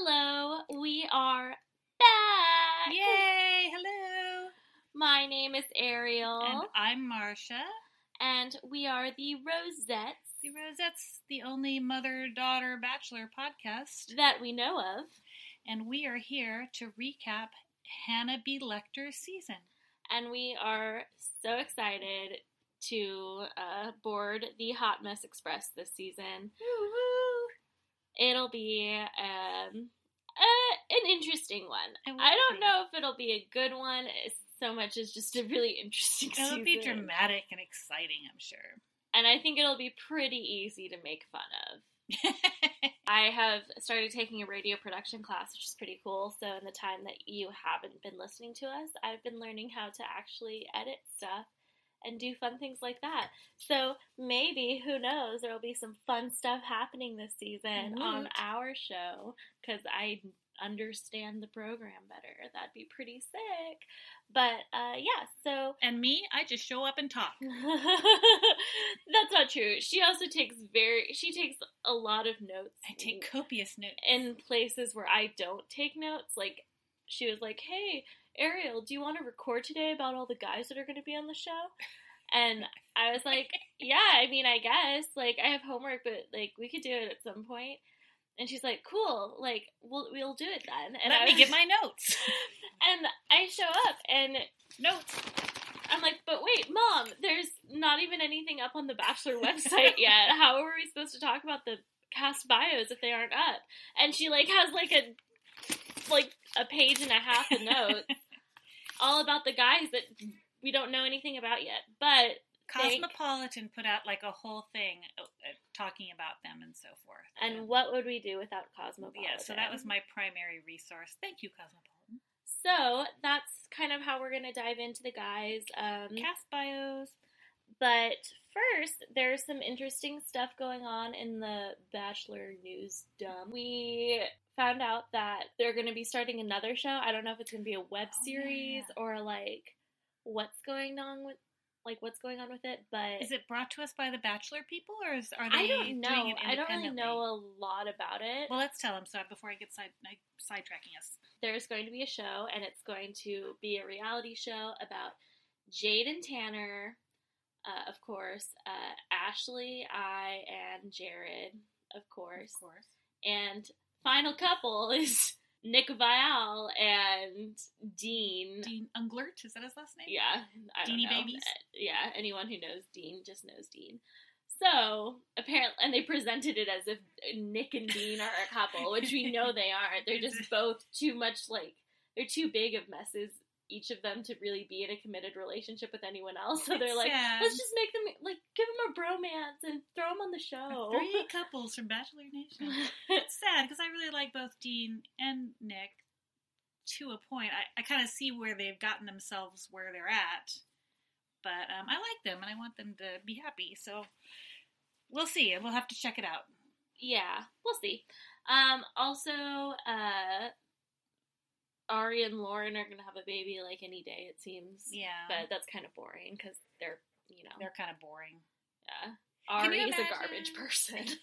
Hello, we are back. Yay! Hello. My name is Ariel, And I'm Marcia. and we are the Rosettes The Rosette's the only mother-daughter bachelor podcast, that we know of. and we are here to recap Hannah B. Lecter's season. And we are so excited to uh, board the Hot Mess Express this season. It'll be um, uh, an interesting one. Will I don't know if it'll be a good one so much as just a really interesting It'll season. be dramatic and exciting, I'm sure. And I think it'll be pretty easy to make fun of. I have started taking a radio production class, which is pretty cool. So, in the time that you haven't been listening to us, I've been learning how to actually edit stuff and do fun things like that. So, maybe, who knows, there will be some fun stuff happening this season on our show because I understand the program better. That'd be pretty sick. But, uh, yeah, so and me, I just show up and talk. That's not true. She also takes very she takes a lot of notes. I take copious notes. in places where I don't take notes. Like she was like, "Hey, Ariel, do you want to record today about all the guys that are going to be on the show?" And I was like, "Yeah, I mean, I guess. Like I have homework, but like we could do it at some point." And she's like, "Cool. Like we'll we'll do it then." And Let I me was- get my notes. and I show up and notes. I'm like, but wait, mom, there's not even anything up on the Bachelor website yet. How are we supposed to talk about the cast bios if they aren't up? And she like has like a like a page and a half of notes all about the guys that we don't know anything about yet. But Cosmopolitan put out like a whole thing uh, uh, talking about them and so forth. and what would we do without Cosmopolitan? yeah, so that was my primary resource. Thank you, Cosmopolitan. So that's kind of how we're gonna dive into the guys. Um, Cast bios. But first, there's some interesting stuff going on in the Bachelor news dump. We found out that they're going to be starting another show. I don't know if it's going to be a web Oh, series yeah. or like what's going on with like what's going on with it. But Is it brought to us by the Bachelor people, or is, are they I don't doing know. it I don't really know a lot about it. Well, let's tell them so before I get side I, sidetracking us. there's going to be a show, and it's going to be a reality show about Jade and Tanner, uh, of course, uh, Ashley, I, and Jared, of course. Of course. And final couple is Nick Viall and Dean. Dean Unglert, is that his last name? Yeah, I don't Deanie know. babies? Yeah, anyone who knows Dean just knows Dean. So apparently, and they presented it as if Nick and Dean are a couple, which we know they aren't. They're just both too much like they're too big of messes, each of them, to really be in a committed relationship with anyone else. So they're It's like, sad. let's just make them like give them a bromance and throw them on the show. Three couples from Bachelor Nation. It's sad because I really like both Dean and Nick to a point. I, I kind of see where they've gotten themselves where they're at, but um, I like them and I want them to be happy. So we'll see. We'll have to check it out. yeah, we'll see. Um, also, uh, Ari and Lauren are gonna have a baby like any day, it seems. Yeah, but that's kind of boring because they're you know they're kind of boring. yeah. Ari is a garbage person.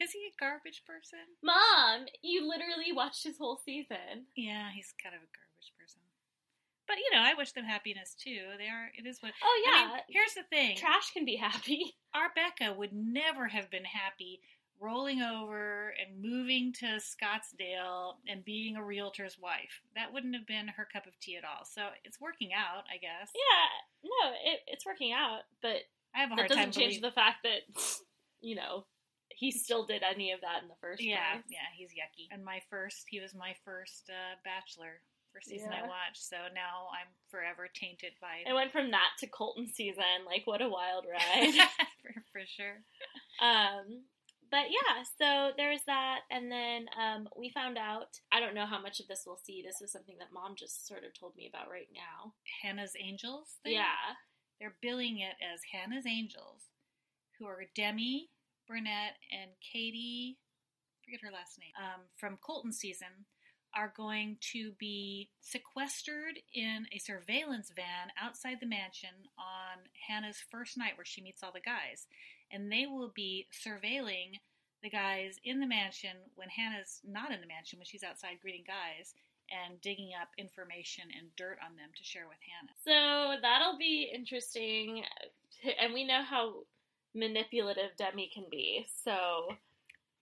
Is he a garbage person? Mom, you literally watched his whole season. Yeah, he's kind of a garbage person. But you know, I wish them happiness too. They are. It is what. Oh I yeah, mean, here's the thing. trash can be happy. our Becca would never have been happy rolling over and moving to Scottsdale and being a realtor's wife. That wouldn't have been her cup of tea at all. So it's working out, I guess. Yeah, no, it, it's working out, but I have a that hard doesn't time change believing. the fact that you know he still did any of that in the first Yeah, place. yeah, he's yucky. And my first, he was my first uh, bachelor for season I watched. So now I'm forever tainted by It went from that to Colton season. Like, what a wild ride. for, for sure. Um, but yeah, so there's that, and then um, we found out. I don't know how much of this we'll see. This is something that mom just sort of told me about right now. Hannah's Angels. Thing? Yeah, They're billing it as Hannah's Angels, who are Demi, Burnett, and Katie, forget her last name, um, from Colton season, are going to be sequestered in a surveillance van outside the mansion on Hannah's first night where she meets all the guys. And they will be surveilling the guys in the mansion when Hannah's not in the mansion, when she's outside greeting guys and digging up information and dirt on them to share with Hannah. So that'll be interesting. And we know how manipulative Demi can be. So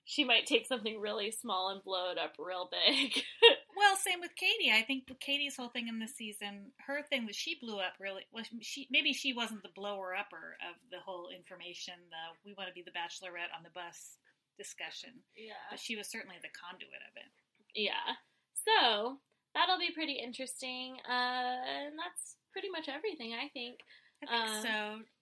she might take something really small and blow it up real big. well, same with Katie. I think Katie's whole thing in this season, her thing that she blew up really well. She maybe she wasn't the blower upper of the whole information. The we want to be the Bachelorette on the bus discussion. Yeah, but she was certainly the conduit of it. Yeah. So that'll be pretty interesting. Uh, and that's pretty much everything, I think. I think uh, so.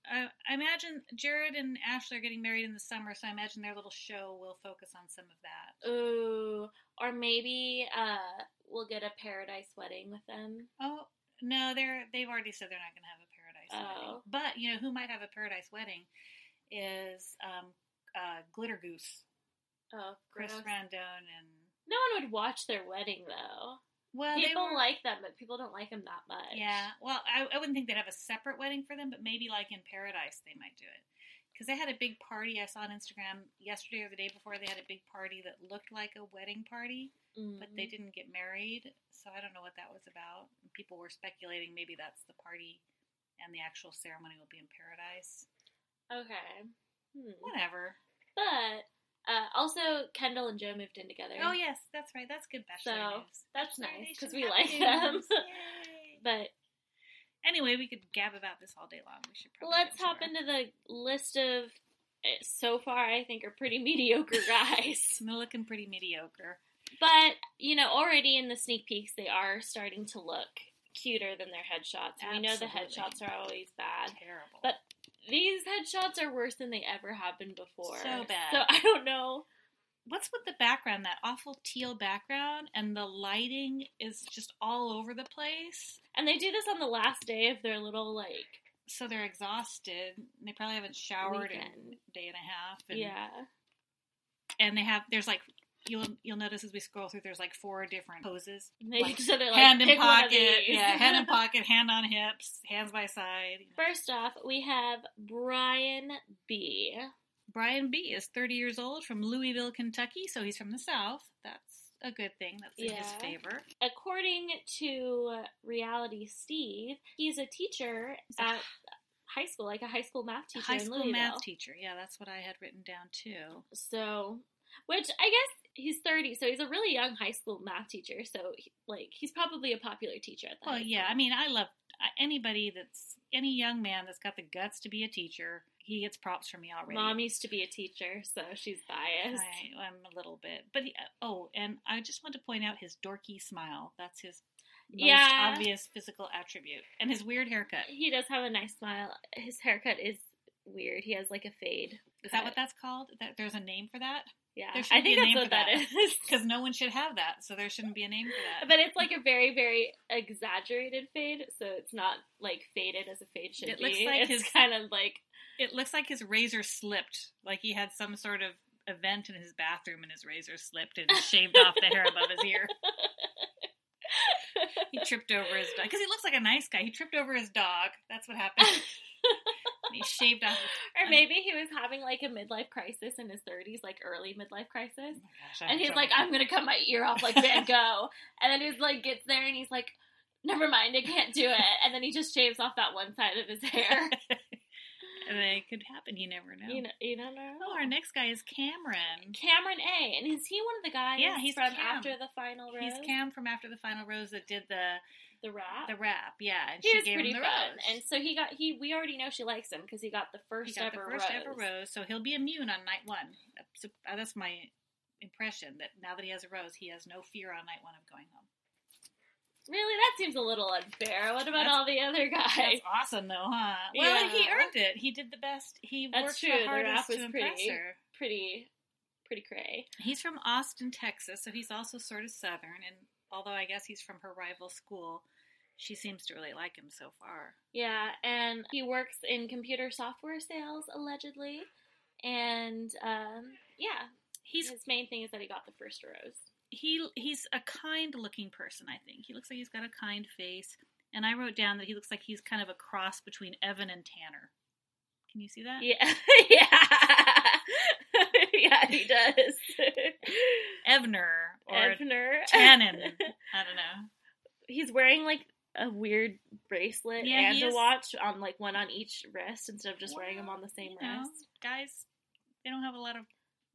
I, I imagine Jared and Ashley are getting married in the summer, so I imagine their little show will focus on some of that. Ooh, or maybe uh, we'll get a paradise wedding with them. Oh no, they're they've already said they're not going to have a paradise oh. wedding. But you know who might have a paradise wedding is um, uh, Glitter Goose. Oh, Chris Randone and. No one would watch their wedding though. Well, people were, like them, but people don't like them that much. Yeah. Well, I, I wouldn't think they'd have a separate wedding for them, but maybe like in Paradise they might do it because they had a big party. I saw on Instagram yesterday or the day before. They had a big party that looked like a wedding party, mm-hmm. but they mm-hmm. didn't get married. So I don't know what that was about. People were speculating maybe that's the party, and the actual ceremony will be in Paradise. Okay. Hmm. Whatever. But uh, also, Kendall and Joe moved in together. Oh yes, that's right. That's good bachelor so, news. That's nice because we like them. anyway, we could gab about this all day long. We should probably let's hop into the list of eh, so far I think are pretty mediocre guys. They're looking pretty mediocre. But you know, already in the sneak peeks, they are starting to look cuter than their headshots. And we know the headshots are always bad. Terrible. But these headshots are worse than they ever have been before. So bad. So I don't know. What's with the background? That awful teal background, and the lighting is just all over the place. And they do this on the last day of their little like. So they're exhausted. They probably haven't showered weekend. in a day and a half. And, yeah. And they have there's like you'll you'll notice as we scroll through, there's like four different poses. Like, so like, hand in pocket, yeah, hand in pocket, hand on hips, hands by side. You know. First off, we have Brian B. Brian B. is 30 years old from Louisville, Kentucky, so he's from the South. That's a good thing. That's in yeah. his favor. According to Reality Steve, he's a teacher at high school, like a high school math teacher. High school math teacher, yeah, that's what I had written down too. So, which I guess he's 30, so he's a really young high school math teacher. So, like, he's probably a popular teacher at the Well, yeah. I mean, I love anybody that's any young man that's got the guts to be a teacher. He gets props from me already. Mom used to be a teacher, so she's biased. I, am a little bit, but he, oh, and I just want to point out his dorky smile. That's his most yeah. obvious physical attribute, and his weird haircut. He does have a nice smile. His haircut is weird. He has like a fade. Is cut. that what that's called? That there's a name for that? Yeah, I think that's what that, that is. Because no one should have that, so there shouldn't be a name for that. But it's like a very, very exaggerated fade, so it's not like faded as a fade should it be. Looks like it's his, kind of like it looks like his razor slipped, like he had some sort of event in his bathroom and his razor slipped and shaved off the hair above his ear. he tripped over his dog because he looks like a nice guy. He tripped over his dog. That's what happened he shaved off. Or maybe he was having like a midlife crisis in his 30s, like early midlife crisis. Oh gosh, and he's like, I'm going to cut my ear off like Van Gogh. and then he's like, gets there and he's like, never mind, I can't do it. And then he just shaves off that one side of his hair. and it could happen. You never know. You, know, you don't know. Oh, our next guy is Cameron. Cameron A. And is he one of the guys yeah, he's from Cam. After the Final Rose? He's Cam from After the Final Rose that did the the rap. The rap, yeah. And he she was gave pretty him the fun, rose. and so he got he. We already know she likes him because he got the first got ever the first rose. ever rose. So he'll be immune on night one. So uh, that's my impression that now that he has a rose, he has no fear on night one of going home. Really, that seems a little unfair. What about that's, all the other guys? That's awesome, though, huh? Well, yeah. he earned it. He did the best. He that's worked true. the hardest the rap was to pretty, her. Pretty, pretty cray. He's from Austin, Texas, so he's also sort of southern. And although I guess he's from her rival school, she seems to really like him so far. Yeah, and he works in computer software sales allegedly, and um, yeah, he's his main thing is that he got the first rose. He he's a kind looking person. I think he looks like he's got a kind face, and I wrote down that he looks like he's kind of a cross between Evan and Tanner. Can you see that? Yeah, yeah. yeah, he does. Evner or Evner. Tannen. I don't know. He's wearing like a weird bracelet Yeah, and a is- watch on like one on each wrist instead of just wearing them on the same you know, wrist. guys, they don't have a lot of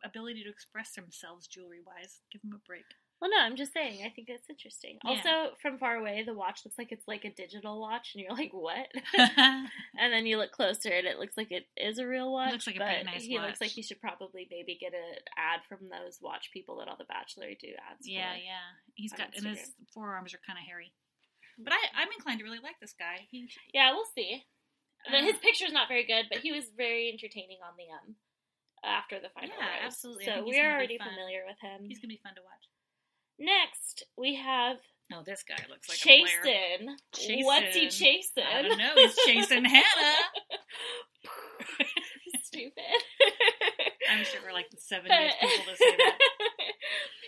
ability to express themselves jewelry wise. Give them a break. Well, no, I'm just saying. I think it's interesting. Yeah. Also, from far away, the watch looks like it's like a digital watch, and you're like, "What?" and then you look closer, and it looks like it is a real watch. looks like a pretty nice he looks like he should probably maybe get an ad from those watch people that all the Bachelor do ads yeah, for. yeah. He's got and his forearms are kind of hairy. But I, I'm inclined to really like this guy. He, Yeah, we'll see. The- uh, His picture's not very good, but he was very entertaining on the um after the final Yeah, absolutely. I So think he's we're gonna be already fun. familiar with him. he's gonna be fun to watch. Next, we have Oh, this guy looks like a player. Chasen. What's he Chasen. chasing? I don't know. He's chasing Hannah. Stupid. I'm sure we're like the 70th people to say that.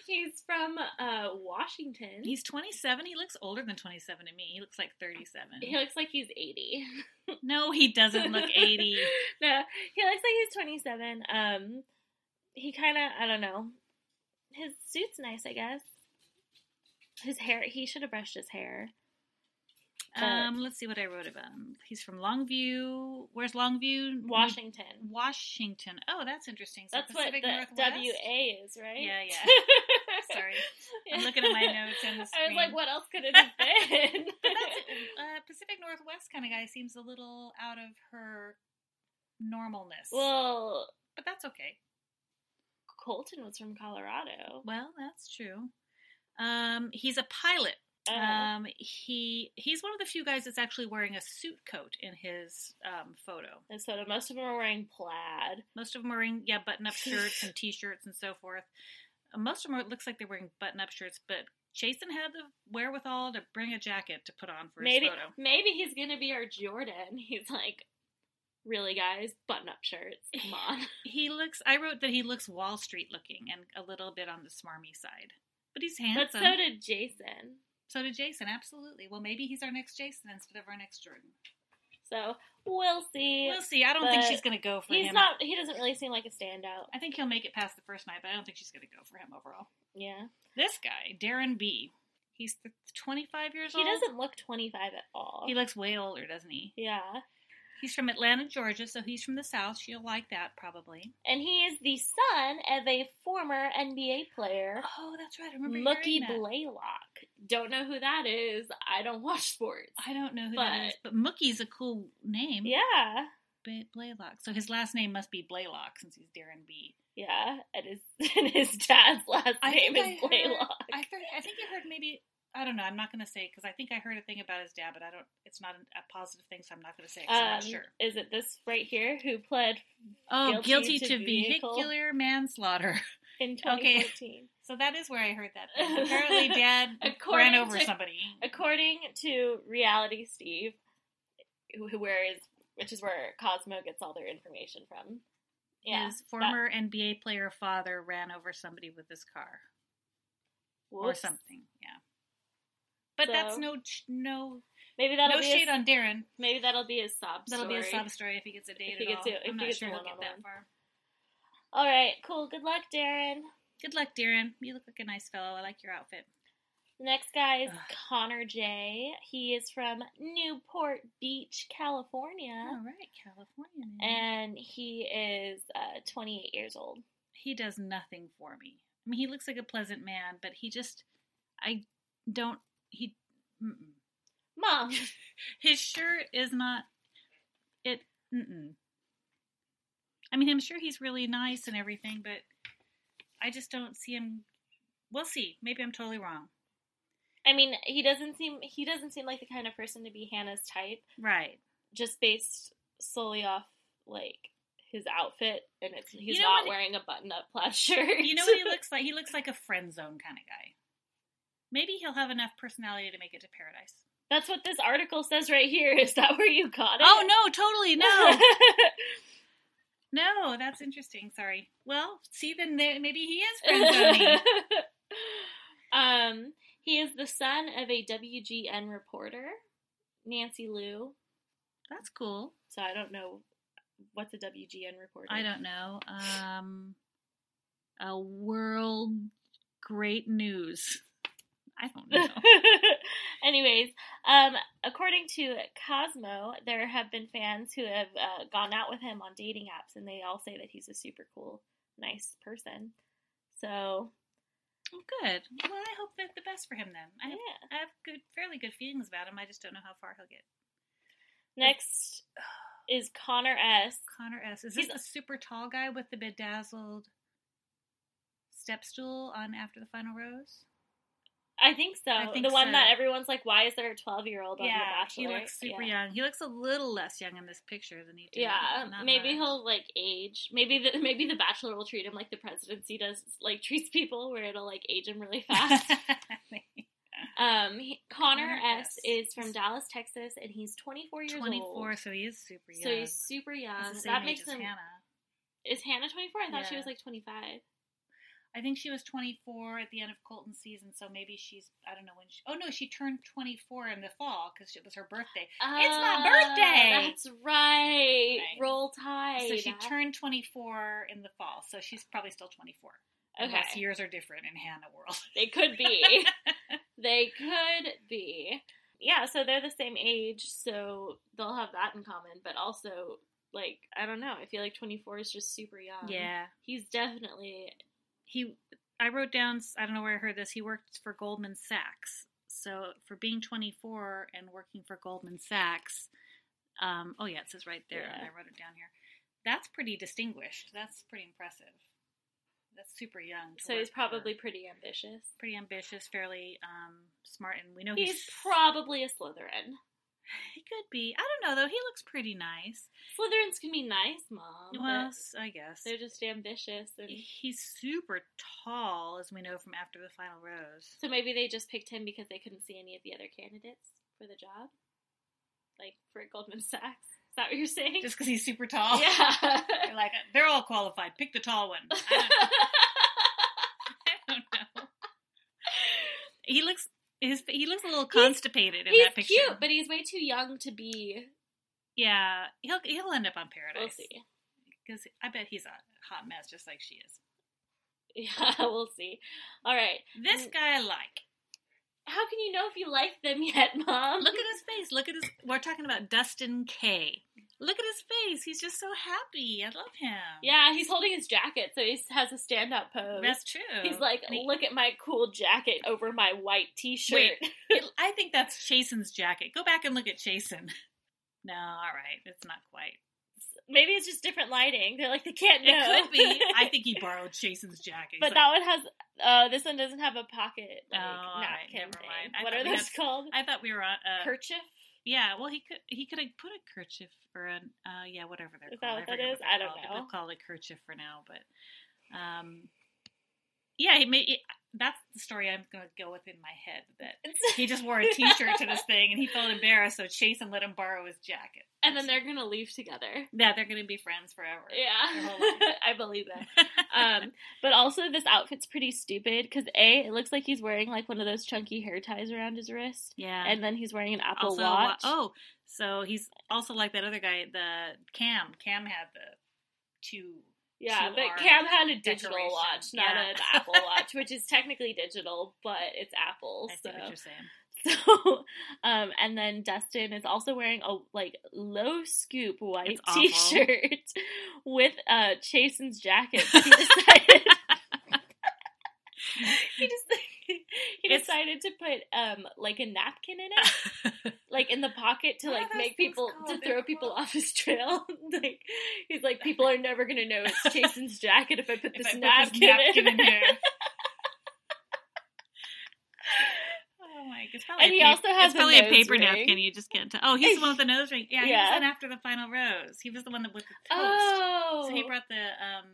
He's from uh, Washington. He's 27. He looks older than 27 to me. He looks like 37. he looks like he's 80. No, he doesn't look 80. no, he looks like he's 27. Um, he kind of, I don't know. His suit's nice, I guess. His hair, he should have brushed his hair. But- Um, let's see what I wrote about him. He's from Longview. Where's Longview? Washington. Washington. Oh, that's interesting. So That's what Pacific the Northwest? WA is, right? Yeah, yeah. Sorry. I'm looking at my notes and the screen. I was like, what else could it have been? But that's uh, Pacific Northwest kind of guy seems a little out of her normalness. well, but that's okay. Colton was from Colorado. Well, that's true. Um, he's a pilot. Uh, Um, he he's one of the few guys that's actually wearing a suit coat in his um, photo. and so most of them are wearing plaid. Most of them are wearing yeah button up shirts and t shirts and so forth. Most of them are, it looks like they're wearing button up shirts, but Chasen had the wherewithal to bring a jacket to put on for Maybe his photo. maybe he's gonna be our Jordan. He's like, really, guys, button up shirts. Come on. He looks. I wrote that he looks Wall Street looking and a little bit on the smarmy side, but he's handsome. but so did Jason. So did Jason. Absolutely. Well, maybe he's our next Jason instead of our next Jordan. So we'll see. We'll see. I don't think she's going to go for he's him. not. He doesn't really seem like a standout. I think he'll make it past the first night, but I don't think she's going to go for him overall. Yeah. This guy, Darren B. He's 25 years He old. He doesn't look 25 at all. He looks way older, doesn't he? yeah. He's from Atlanta, Georgia, so he's from the South. She'll like that probably. And he is the son of a former NBA player, Oh, that's right. I remember Mookie that. Blaylock. Don't know who that is. I don't watch sports. I don't know who that But- is, but Mookie's a cool name. Yeah. Ba- Blaylock. So his last name must be Blaylock since he's Darren B. Yeah. And his, and his dad's last I name is I heard- Blaylock. I heard, I think you heard maybe I don't know. I'm not going to say because I think I heard a thing about his dad, but I don't. It's not a positive thing, so I'm not going to say. it 'cause I'm not Um, sure. Is it this right here who pled Oh, guilty guilty, to to, vehicular manslaughter. in Okay. So that is where I heard that. Apparently, Dad ran over to- somebody. According to Reality Steve, who, where is which is where Cosmo gets all their information from. Yeah, His former NBA player father ran over somebody with his car that- or something. Yeah, but So- that's no no Maybe that'll no be shade his, on Darren. maybe that'll be his sob That'll be a story. sob story if he gets a date If he at gets all. a- if I'm he not sure a he'll get that far. All right, cool. Good luck, Darren. Good luck, Darren. You look like a nice fellow. I like your outfit. The next guy is Ugh. Connor J. He is from Newport Beach, California, All right, California man. and he is uh, 28 years old. he does nothing for me. I mean, he looks like a pleasant man, but he just, I don't, he, mm-mm. Mom, his shirt is not, it, mm-mm. I mean, I'm sure he's really nice and everything, but I just don't see him. We'll see. Maybe I'm totally wrong. I mean, he doesn't seem he doesn't seem like the kind of person to be Hannah's type. Right. just based solely off like his outfit and it's he's You know not wearing a button up plaid shirt. You know what he looks like? He looks like a friend zone kind of guy. Maybe he'll have enough personality to make it to paradise. That's what this article says right here. Is that where you got it? Oh no, totally no. No, that's interesting. Sorry. Well, see, then maybe he is friend um, he is the son of a WGN reporter, Nancy Loo. that's cool. So I don't know what's a WGN reporter. I don't know. Um, a world great news. I don't know. Anyways, um, according to Cosmo, there have been fans who have uh, gone out with him on dating apps, and they all say that he's a super cool, nice person. So, good. Well, I hope that the best for him then. I have, yeah. I have good, fairly good feelings about him. I just don't know how far he'll get. Next is Connor S. Connor S. Is this He's- the super tall guy with the bedazzled step stool on After the Final Rose? I think so. I think the one so. that everyone's like, "Why is there a twelve-year-old on yeah, The Bachelor?" he looks super yeah. young. He looks a little less young in this picture than he did. Yeah, maybe much. he'll like age. Maybe the maybe the Bachelor will treat him like the presidency does, like treats people, where it'll like age him really fast. um, he, Connor, Connor S. S. is from Dallas, Texas, and he's 24 years 24, old. so he is super young. So he's super young. He's the same That makes him. Hannah. Is Hannah 24? I thought she was like 25. I think she was 24 at the end of Colton's season, so maybe she's, I don't know when she, oh no, she turned 24 in the fall because it was her birthday. It's my Ah, birthday! That's right. Right. Roll Tide. So she turned 24 in the fall, so she's probably still 24. Unless Okay. years are different in Hannah world. They could be. they could be. Yeah, so they're the same age, so they'll have that in common. But also, like, I don't know. I feel like 24 is just super young. yeah. He's definitely. He, I wrote down, I don't know where I heard this, he worked for Goldman Sachs. So for being 24 and working for Goldman Sachs, um, oh yeah, it says right there. Yeah. I wrote it down here. That's pretty distinguished. That's pretty impressive. That's super young. So he's work for- probably pretty ambitious. pretty ambitious, fairly um, smart, and we know He's he's, probably a Slytherin. he could be. I don't know though. He looks pretty nice. Slytherins can be nice, Mom. well, I guess they're just ambitious. And he's super tall, as we know from After the Final Rose. so maybe they just picked him because they couldn't see any of the other candidates for the job? Like for Goldman Sachs? Is that what you're saying? Just because he's super tall. yeah. They're like they're all qualified. Pick the tall one. I don't, I don't know. He looks his he looks a little He's- constipated in he's that picture. cute, but he's way too young to be. yeah, he'll he'll end up on Paradise. We'll see. Because I bet he's a hot mess, just like she is. Yeah, we'll see. All right. This Mm. guy I like. How can you know if you like them yet, Mom? Look at his face. Look at his. We're talking about Dustin K. Look at his face. He's just so happy. I love him. Yeah, he's holding his jacket, so he has a stand-up pose. that's true. He's like, he- look at my cool jacket over my white T-shirt. Wait. I think that's Chasen's jacket. Go back and look at Chasen. No, all right, it's not quite. Maybe it's just different lighting. They're like they can't know. It could be. I think he borrowed Chasen's jacket. He's but like, that one has. Uh, this one doesn't have a pocket like, Oh, all right, napkin never mind. What are those had- called? I thought we were on. Uh, Kerchief. Yeah, well, he could he could have put a kerchief or an uh, yeah, whatever they're Is called. what that forget is? I don't called. know. We'll call it a kerchief for now, but um, yeah, he made. That's the story I'm going to go with in my head. That he just wore a T-shirt to this thing, and he felt embarrassed, so Chasen let him borrow his jacket. and then they're gonna leave together. yeah, they're going to be friends forever. Yeah. I believe that. Um, but also this outfit's pretty stupid because a it looks like he's wearing like one of those chunky hair ties around his wrist, yeah, and then he's wearing an Apple also, Watch. Oh, so he's also like that other guy, the Cam. Cam had the two. Yeah, but Cam had a digital decoration. watch, not Yeah. an Apple Watch, which is technically digital, but it's Apple. I see so. what you're saying. So, um, and then Dustin is also wearing a like low scoop white It's. T-shirt with uh Chasen's jacket. He decided he just he It's- decided to put um like a napkin in it, like in the pocket to like make people to throw people off his trail. like he's like people are never gonna know it's Chasen's jacket if I put If this I put napkin, this napkin in. in here. Oh my! It's probably And he also has it's a probably a paper ring. napkin. You just can't tell. Oh, he's the one with the nose ring. Yeah, he Yeah. was on after the final rose. He was the one that with the toast. Oh, So he brought the um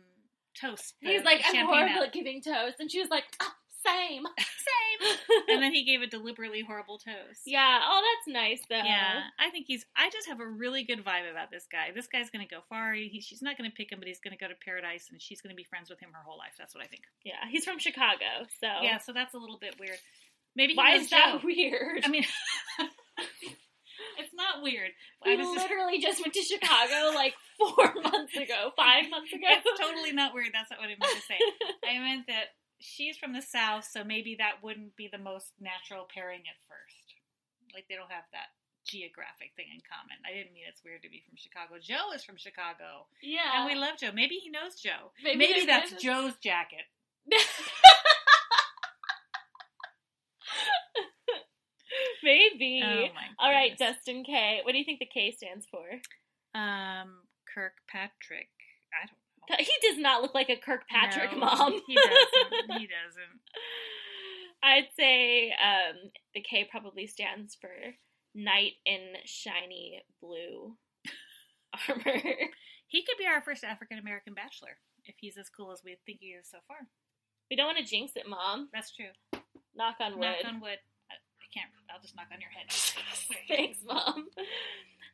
toast. the He's like, I'm horrible out. at giving toast. And she was like, oh, same. same. and then he gave a deliberately horrible toast. yeah, oh, that's nice, though. Yeah, I think he's. I just have a really good vibe about this guy. This guy's going to go far. He, she's not going to pick him, but he's going to go to paradise, and she's going to be friends with him her whole life. That's what I think. Yeah, he's from Chicago, so. Yeah, so that's a little bit weird. Maybe he Why is that Joe. weird? I mean, it's not not weird. We I just- literally just went to Chicago like four months ago, five months ago. It's totally not weird. That's not what I meant to say. I meant that she's from the South, so maybe that wouldn't be the most natural pairing at first. Like they don't have that geographic thing in common. I didn't mean it's weird to be from Chicago. Joe is from Chicago, yeah. and we love Joe. Maybe he knows Joe. Maybe Maybe, that's Joe's jacket. Maybe. Oh my! All right. Dustin K. What do you think the K stands for? Um, Kirkpatrick. I don't know. He does not look like a Kirkpatrick No, mom. He doesn't. He doesn't. I'd say um, the K probably stands for knight in shiny blue armor. He could be our first African American bachelor if he's as cool as we think he is so far. we don't want to jinx it, Mom. That's true. Knock on wood. Knock on wood. I I can't. I'll just knock on your head. Thanks, Mom.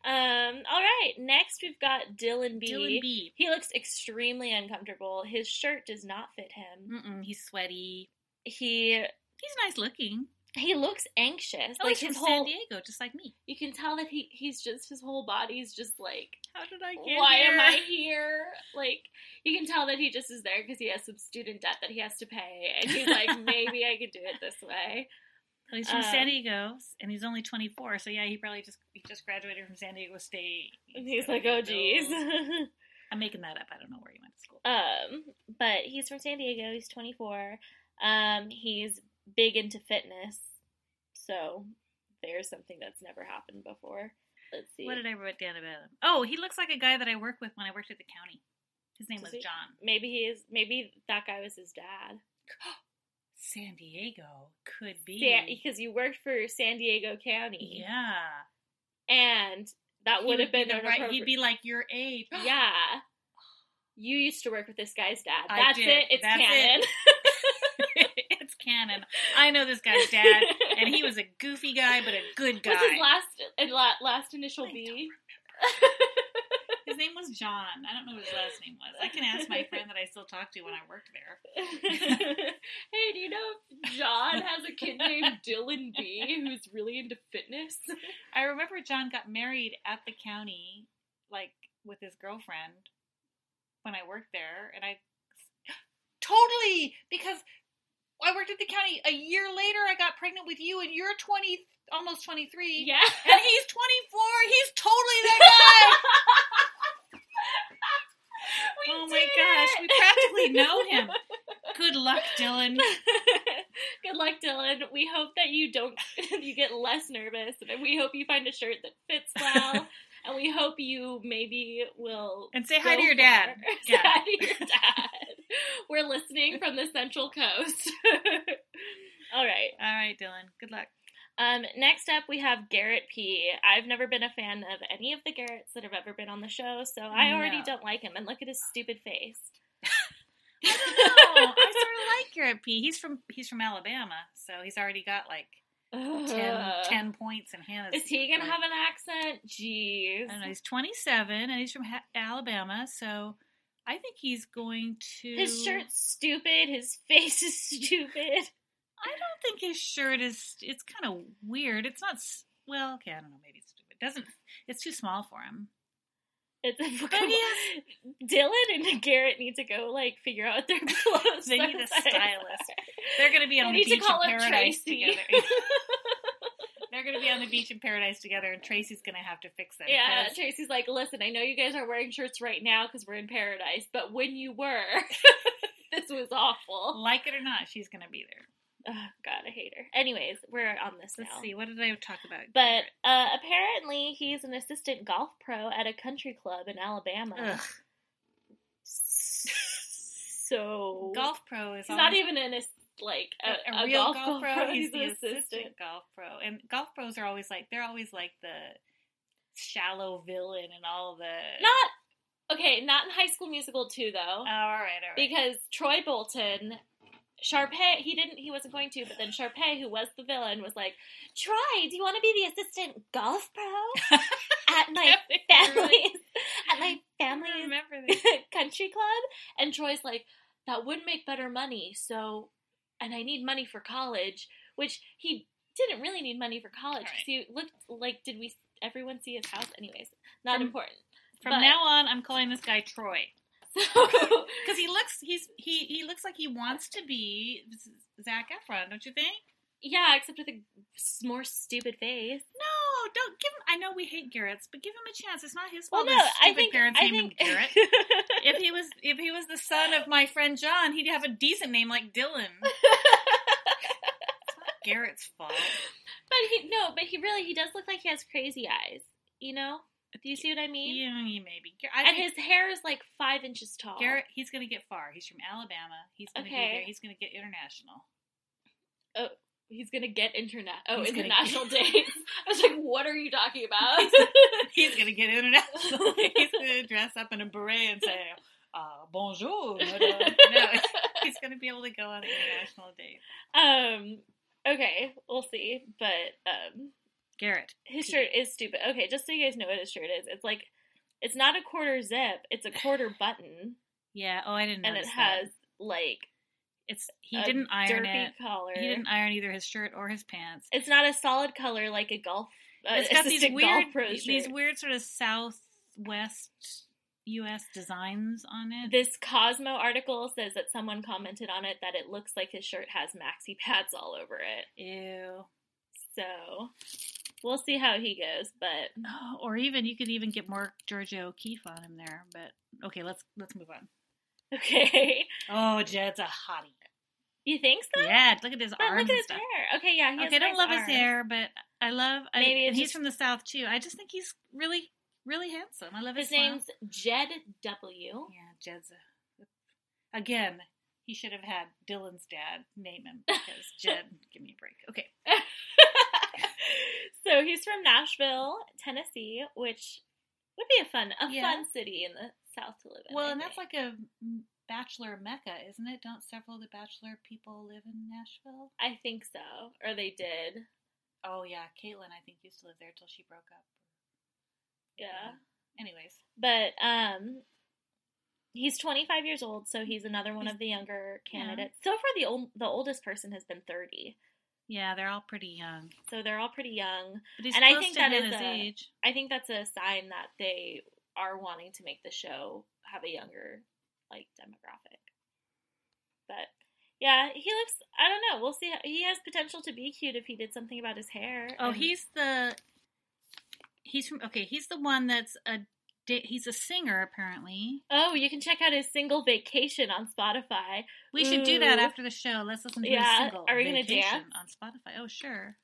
Um, all right, next we've got Dylan B. Dylan B. He looks extremely uncomfortable. His shirt does not fit him. Mm-mm, he's sweaty. He He's nice looking. he looks anxious. Oh, like he's his from whole San Diego, just like me. you can tell that he he's just his whole body's just like How did I why am I here? Like you can tell that he just is there because he has some student debt that he has to pay, and he's like maybe I could do it this way. Well, he's from Uh, San Diego, and he's only 24. So yeah, he probably just he just graduated from San Diego State. And he's like, oh geez. I'm making that up. I don't know where he went to school. Um, but he's from San Diego. He's 24. Um, he's big into fitness. So there's something that's never happened before. Let's see. What did I write down about him? Oh, he looks like a guy that I worked with when I worked at the county. His name Does was he? John. maybe he is. Maybe that guy was his dad. San Diego could be. Because you worked for San Diego County. yeah, And that would have been the an right. He'd be like your age. Yeah. You used to work with this guy's dad. I That's did. it. It's That's canon. it's canon. I know this guy's dad, and he was a goofy guy, but a good guy. What's his last last initial I B? His name was John. I don't know what his last name was. I can ask my friend that I still talk to when I worked there. hey, do you know if John has a kid named Dylan B who's really into fitness? I remember John got married at the county, like with his girlfriend, when I worked there, and I totally because I worked at the county. A year later, I got pregnant with you, and you're twenty, almost twenty three. Yeah. And he's 24. He's totally that guy. We oh my gosh, we practically know him. Good luck, Dylan. Good luck, Dylan. We hope that you don't you get less nervous, and we hope you find a shirt that fits well. and we hope you maybe will And say hi to your dad. Say Yeah. hi to your dad. We're listening from the Central Coast. All right. All right, Dylan. Good luck. Um, next up, we have Garrett P. I've never been a fan of any of the Garretts that have ever been on the show, so I already No. don't like him. And look at his stupid face. I don't know. I sort of like Garrett P. He's from he's from Alabama, so he's already got like 10, Ugh. 10 points in Hannah's. Is he gonna have an accent? Jeez. I don't know. He's 27 and he's from ha- Alabama, so I think he's going to. His shirt's stupid. His face is stupid. I don't think his shirt is. It's kind of weird. It's not. Well, okay, I don't know. Maybe it's stupid. It doesn't. It's too small for him. It's a But he. Dylan and Garrett need to go like figure out their clothes. They need a stylist. They're going to be They on the need to beach in paradise together. They're going to be on the beach in paradise together, and Tracy's going to have to fix them. Yeah, 'cause- Tracy's like, listen, I know you guys are wearing shirts right now because we're in paradise, but when you were, this was awful. like it or not, she's going to be there. Oh, God, I hate her. Anyways, we're on this Let's now. see. What did I talk about? But uh, apparently, he's an assistant golf pro at a country club in Alabama. Ugh. So golf pro is He's not even an ass- like a, a, a real golf, golf, pro. He's, an the assistant. golf pro, and golf pros are always like they're always like the shallow villain and all the. Not okay. Not in High School Musical two though, Oh, all right, all right. because Troy Bolton. Sharpay, he didn't, he wasn't going to, but then Sharpay, who was the villain, was like, Troy, do you want to be the assistant golf pro at my family's, at my I family's remember this. country club? And Troy's like, that would make better money, so, and I need money for college, which he didn't really need money for college because he looked like, did we everyone see his house? Anyways, not From- important. From But- now on, I'm calling this guy Troy because he looks he's he he looks like he wants to be Zac Efron, don't you think? yeah, except with a more stupid face. No, don't give him. I know we hate Garrett's, but give him a chance. It's not his fault. Well, no, I think parents I named think Garrett. if he was if he was the son of my friend John, he'd have a decent name like Dylan. Garrett's fault. But he no, but he really he does look like he has crazy eyes. You know? Do you see what I mean? Yeah, maybe. I And think his hair is like five inches tall. Garrett, he's gonna get far. He's from Alabama. He's gonna Okay. be there. He's gonna get international. Oh, he's gonna get internet. Oh, He's international dates. I was like, what are you talking about? He's gonna get international. he's gonna dress up in a beret and say, uh, "Bonjour." no, he's gonna be able to go on an international date. um. Okay, we'll see. But um, Garrett. his shirt is stupid. Okay, just so you guys know what his shirt is, it's like it's not a quarter zip. It's a quarter button, Yeah. Oh, I didn't. Know. And it notice that. has like It's he a didn't iron it. collar. He didn't iron either his shirt or his pants. It's not a solid color like a golf. Uh, it's got these weird, these weird sort of southwest U.S. designs on it. This Cosmo article says that someone commented on it that it looks like his shirt has maxi pads all over it. Ew. So we'll see how he goes. But Oh, or even you could even get more Georgia O'Keeffe on him there. But okay, let's let's move on. okay, Oh, Jed's a hottie. you think so? Yeah, look at his But arms look at his stuff. hair. Okay, yeah, he has Okay, I don't nice love his hair, but I love. Maybe and it's he's just- from the south too. I just think he's really, really handsome. I love his, His smile. name's Jed W. Yeah, Jed's a, again. He should have had Dylan's dad name him because Jed. give me a break. Okay. so he's from Nashville, Tennessee, which would be a fun, a Yeah. fun city in the South to live in. Well, I and that's like a bachelor mecca, isn't it? Don't several of the bachelor people live in Nashville? I think so, or they did. Oh yeah, Kaitlyn I think used to live there till she broke up. Yeah. Anyways, But um he's 25 years old, so he's another one of the younger Yeah. candidates. So far the old the oldest person has been 30. yeah, they're all pretty young. So they're all pretty young. But he's And I think that is a- age. I think that's a sign that they are wanting to make the show have a younger like demographic. But yeah, he looks I don't know. We'll see. He has potential to be cute if he did something about his hair. Oh, and- he's the he's from okay. He's the one that's a he's a singer apparently. Oh, you can check out his single vacation on Spotify. We should do that after the show. Let's listen to Yeah, his single. are we gonna Vacation dance? on Spotify? Oh, sure.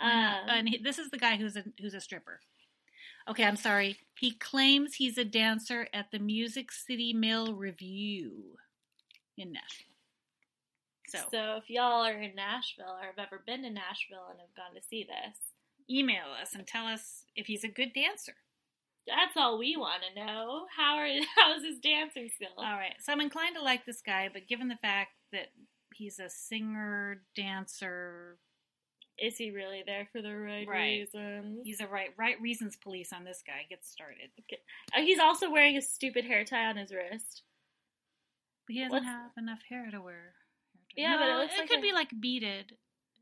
Um, and he, this is the guy who's a who's a stripper. Okay, I'm sorry. He claims he's a dancer at the Music City Male Revue in Nashville. So, So if y'all are in Nashville or have ever been to Nashville and have gone to see this, email us and tell us if he's a good dancer. That's all we want to know. How are how's his dancing skill? All right. So I'm inclined to like this guy, but given the fact that he's a singer, dancer, Is he really there for the right, Right. reasons? he's a right right reasons police on this guy. Get started. Oh, he's also wearing a stupid hair tie on his wrist. But he doesn't What's- have enough hair to wear. hair tie. Yeah, but it looks it like could a- be like beaded.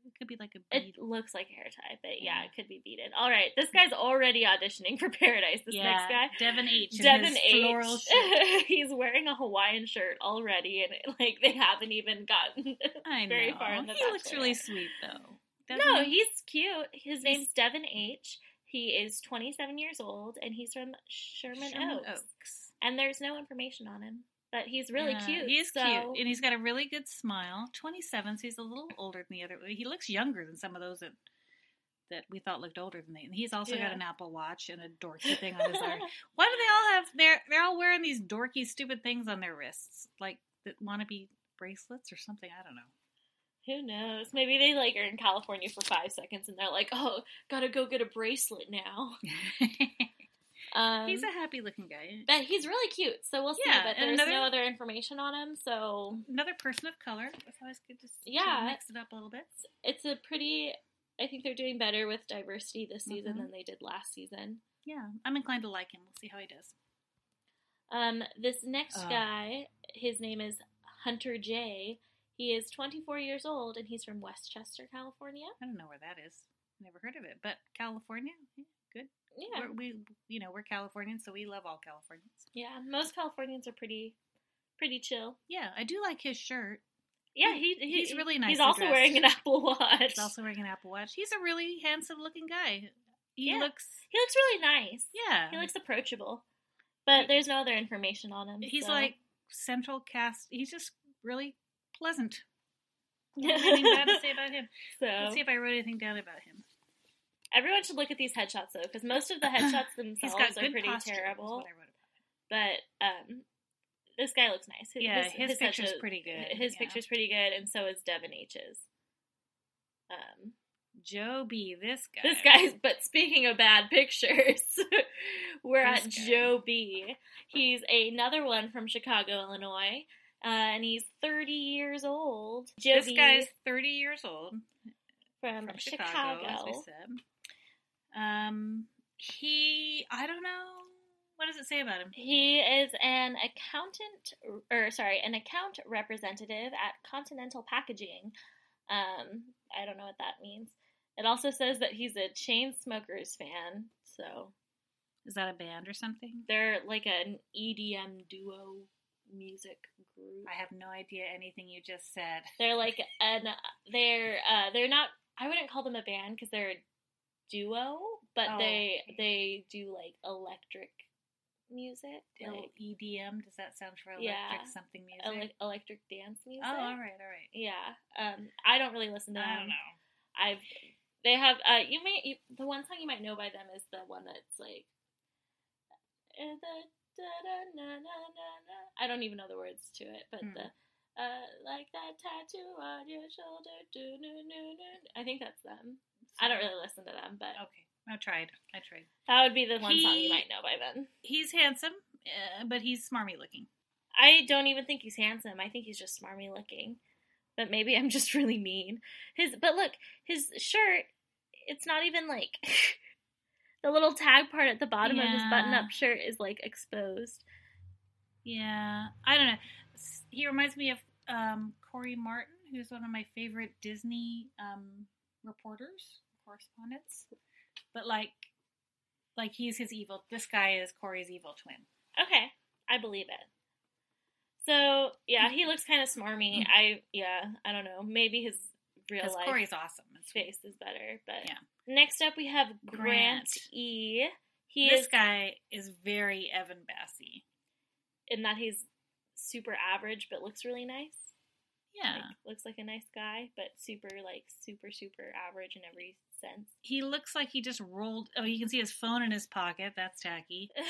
It could be like a It looks like a hair tie, but yeah, Yeah. it could be beaded. All right, this guy's already auditioning for Paradise. This yeah, next guy, Devin H. Devin H. floral shirt. he's wearing a Hawaiian shirt already, and like they haven't even gotten very far in the he looks really sweet though. doesn't No, he? he's cute. His He's- name's Devin H. He is 27 years old, and he's from Sherman, Sherman Oaks. Oaks. And there's no information on him, but he's really Yeah, cute. He is so- cute, and he's got a really good smile. Twenty-seven, so he's a little older than the other. He looks younger than some of those that that we thought looked older than they. And he's also Yeah. got an Apple Watch and a dorky thing on his arm. Why do they all have? They're they're all wearing these dorky, stupid things on their wrists, like that want to be bracelets or something. I don't know. Who knows? Maybe they like are in California for five seconds, and they're like, "Oh, gotta go get a bracelet now." Um, he's a happy-looking guy. but he's really cute, so we'll see. Yeah, but there's another- no other information on him, so Another person of color. It's always good to, Yeah. mix it up a little bit. it's a pretty. I think they're doing better with diversity this season Mhm. than they did last season. Yeah, I'm inclined to like him. We'll see how he does. Um, this next Uh. guy, his name is Hunter J. He is 24 years old and he's from Westchester, California. I don't know where that is. Never heard of it, but California, good. Yeah, We're, we, you know, we're Californians, so we love all Californians. yeah. Most Californians are pretty, pretty chill. Yeah, I do like his shirt. Yeah, he, he He's really nice. He's also dressed. wearing an Apple Watch. He's also wearing an Apple Watch. He's a really handsome looking guy. He Yeah. looks, he looks really nice. yeah, He looks approachable, but there's no other information on him. he's so. like central cast. He's just really pleasant. Anything bad to say about him? so. Let's see if I wrote anything down about him. Everyone should look at these headshots though, because most of the headshots themselves are pretty terrible. what I wrote about. But um, this guy looks nice. His, Yeah, his, picture's headshot- pretty good. His yeah. picture's pretty good, and so is Devin H's. Um, Joe B. This guy. this guy's. But speaking of bad pictures, we're This at guy. Joe B. He's another one from Chicago, Illinois, uh, and he's 30 years old. Joe This B guy's 30 years old from, from Chicago. Chicago, as we said. Um, he, I don't know. What does it say about him? He is an accountant, or sorry, an account representative at Continental Packaging. Um, I don't know what that means. It also says that he's a Chainsmokers fan, so Is that a band or something? they're like an EDM duo music group. I have no idea anything you just said. They're like an they're uh they're not I wouldn't call them a band because they're a duo, but Oh, they okay. they do like electric music, like EDM? Does that sound for electric Yeah. something music? ele- electric dance music. oh, all right, all right. Yeah. Um, I don't really listen to them. I don't know. I've they have uh you may you, the one song you might know by them is the one that's like uh, the da-da-na-na-na-na. I don't even know the words to it, but Hmm. the uh like that tattoo on your shoulder. Do, no, no, no. I think that's them. I don't really listen to them, but Okay, I tried. I tried. that would be the one song you might know by then. He's handsome, uh, but he's smarmy looking. I don't even think he's handsome. I think he's just smarmy looking. But maybe I'm just really mean. His but look, his shirt, it's not even like the little tag part at the bottom of his button up shirt is like exposed. Yeah, I don't know. He reminds me of um, Corey Martin, who's one of my favorite Disney um, reporters, correspondents. But like, like he's his evil. This guy is Corey's evil twin. Okay, I believe it. So yeah, he looks kind of smarmy. Mm-hmm. I yeah, I don't know. Maybe his real life Corey's awesome. His face is better. But Yeah. next up we have Grant, Grant. E. He this is guy is very Evan Bassy. in that he's super average but looks really nice. Yeah, Like, looks like a nice guy, but super like super super average in every sense. he looks like he just rolled. Oh, you can see his phone in his pocket. That's tacky.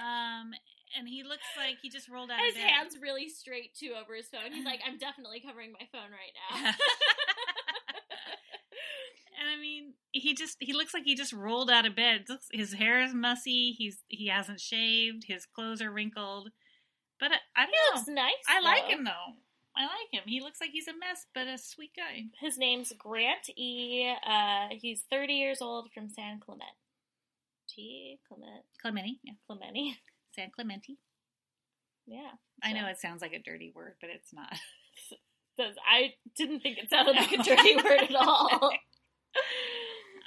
Um, and he looks like he just rolled out his of bed. His hands really straight too over his phone. He's like, I'm definitely covering my phone right now. And I mean, he just he looks like he just rolled out of bed. His hair is mussy. He's he hasn't shaved. His clothes are wrinkled. But I, I don't he know. looks nice. I like him though. I like him. He looks like he's a mess, but a sweet guy. His name's Grant E. Uh, he's 30 years old from San Clemente. T. Clement. Clementi, yeah, Clementi. San Clementi. Yeah. I know it sounds like a dirty word, but it's not. I didn't think it sounded like a dirty word at all.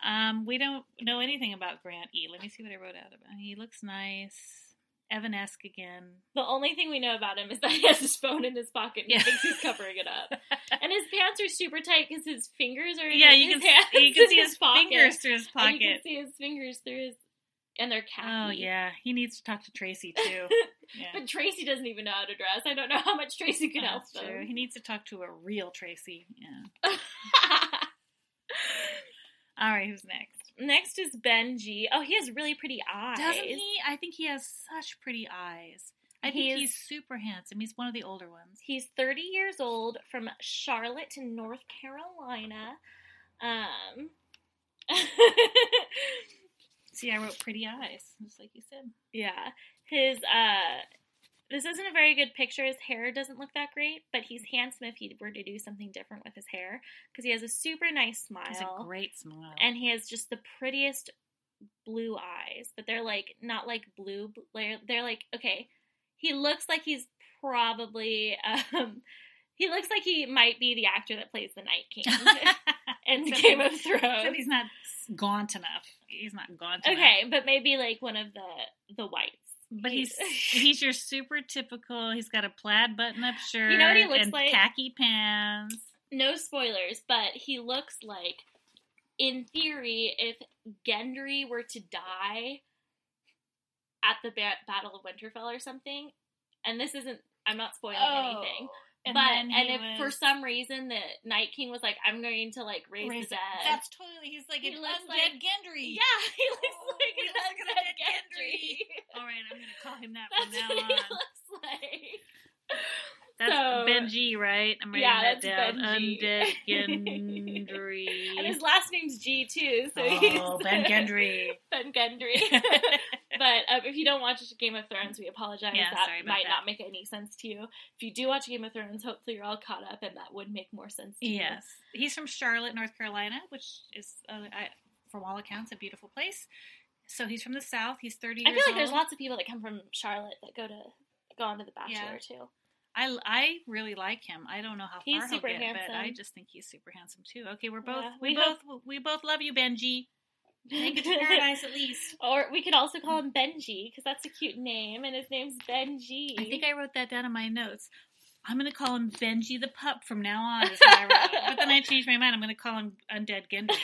Um, we don't know anything about Grant E. Let me see what I wrote out about. him. He looks nice, Evan-esque again. The only thing we know about him is that he has his phone in his pocket and Yeah. he thinks he's covering it up. And his pants are super tight because his fingers are in Yeah, his you can you can see his pocket. fingers through his And you can see his fingers through his, and they're oh, khaki. Oh yeah, he needs to talk to Tracy too. Yeah. But Tracy doesn't even know how to dress. I don't know how much Tracy can help That's true. He needs to talk to a real Tracy. Yeah. All right, who's next? Next is Benji. Oh, he has really pretty eyes. Doesn't he? I think he has such pretty eyes. I think He is- he's super handsome. He's one of the older ones. He's 30 years old from Charlotte, North Carolina. Um, See, I wrote pretty eyes, just like you said. yeah, his uh, this isn't a very good picture. His hair doesn't look that great, but he's handsome if he were to do something different with his hair because he has a super nice smile. He's smile a great smile. and he has just the prettiest blue eyes. But they're like not like blue. They're they're like okay. He looks like he's probably um He looks like he might be the actor that plays the Night King in Except Game of he's- Thrones. Except he's not gaunt enough. He's not gaunt enough. Okay, but maybe like one of the the whites. But he's he's your super typical. He's got a plaid button-up shirt. You know what he looks and like? Khaki pants. no spoilers, but he looks like, in theory, if Gendry were to die at the ba- Battle of Winterfell or something, and this isn't, I'm not spoiling anything, Oh, And but and if for some reason the Night King was like, I'm going to like raise, Raise the dead. That's totally. He's like He an looks undead like- Gendry. yeah, he looks Oh, like he an looks undead undead Gendry. All right, I'm gonna call him that from That's now what he looks like. That's So- Benji, right? I'm writing Yeah, that that's down. Benji. Undead Gendry. And his last name's G too, so oh, he's Ben Gendry. Ben Gendry. but um, if you don't watch Game of Thrones, we apologize. Yeah, that might that. not make any sense to you. If you do watch Game of Thrones, hopefully you're all caught up, and that would make more sense to you. Yes, he's from Charlotte, North Carolina, which is, uh, I, from all accounts, a beautiful place. So he's from the South. He's thirty I feel like there's lots of people that come from Charlotte that go to go on to The Bachelor too. I, I really like him. I don't know how He's far he'll get, but I just think he's super handsome too. Okay, we're both Yeah, we, we both we both love you, Benji. Make it to paradise at least. Or we could also call him Benji because that's a cute name, and his name's Benji. I think I wrote that down in my notes. I'm going to call him Benji the pup from now on. Is what I wrote. but then I changed my mind. I'm going to call him Undead Gendry.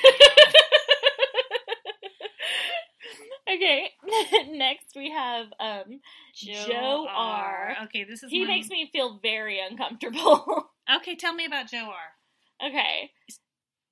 okay. Next we have um Joe R. Okay, this is He one- makes me feel very uncomfortable. Okay, tell me about Joe R. okay.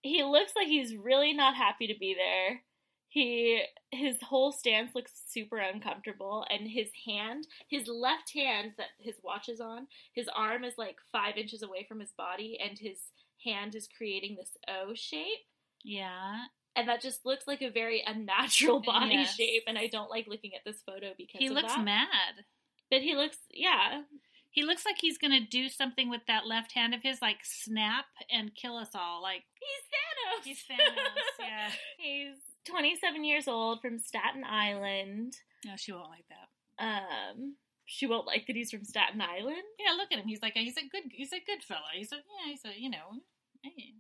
He looks like he's really not happy to be there. He his whole stance looks super uncomfortable and his hand, his left hand that his watch is on, his arm is like 5 inches away from his body and his hand is creating this O shape. Yeah. And that just looks like a very unnatural body Yes. shape, and I don't like looking at this photo because He looks that. mad. But he looks, yeah, He looks like he's going to do something with that left hand of his, like snap and kill us all. Like, he's Thanos. he's Thanos, yeah. he's 27 years old from Staten Island. No, she won't like that. Um, she won't like that he's from Staten Island. Yeah, look at him. He's like a, he's a good he's a good fella. He's a yeah, he's a you know, hey,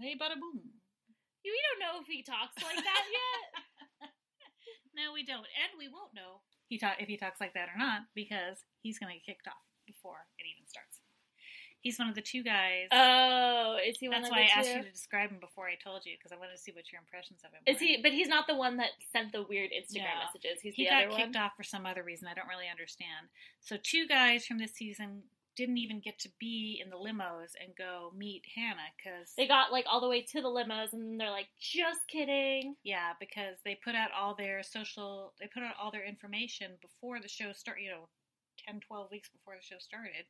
hey, bada boom. We don't know if he talks like that yet. No, we don't, and we won't know he talk if he talks like that or not because he's gonna get kicked off before it even starts. He's one of the two guys. Oh, is he one That's why I asked you to describe him before I told you because I wanted to see what your impressions of him. Is were. he? But he's not the one that sent the weird Instagram No. messages. He's he the got other kicked one. off for some other reason. I don't really understand. So two guys from this season didn't even get to be in the limos and go meet Hannah because They got like all the way to the limos, and they're like, "Just kidding." yeah, because they put out all their social, they put out all their information before the show start. You know, 10, 12 weeks before the show started,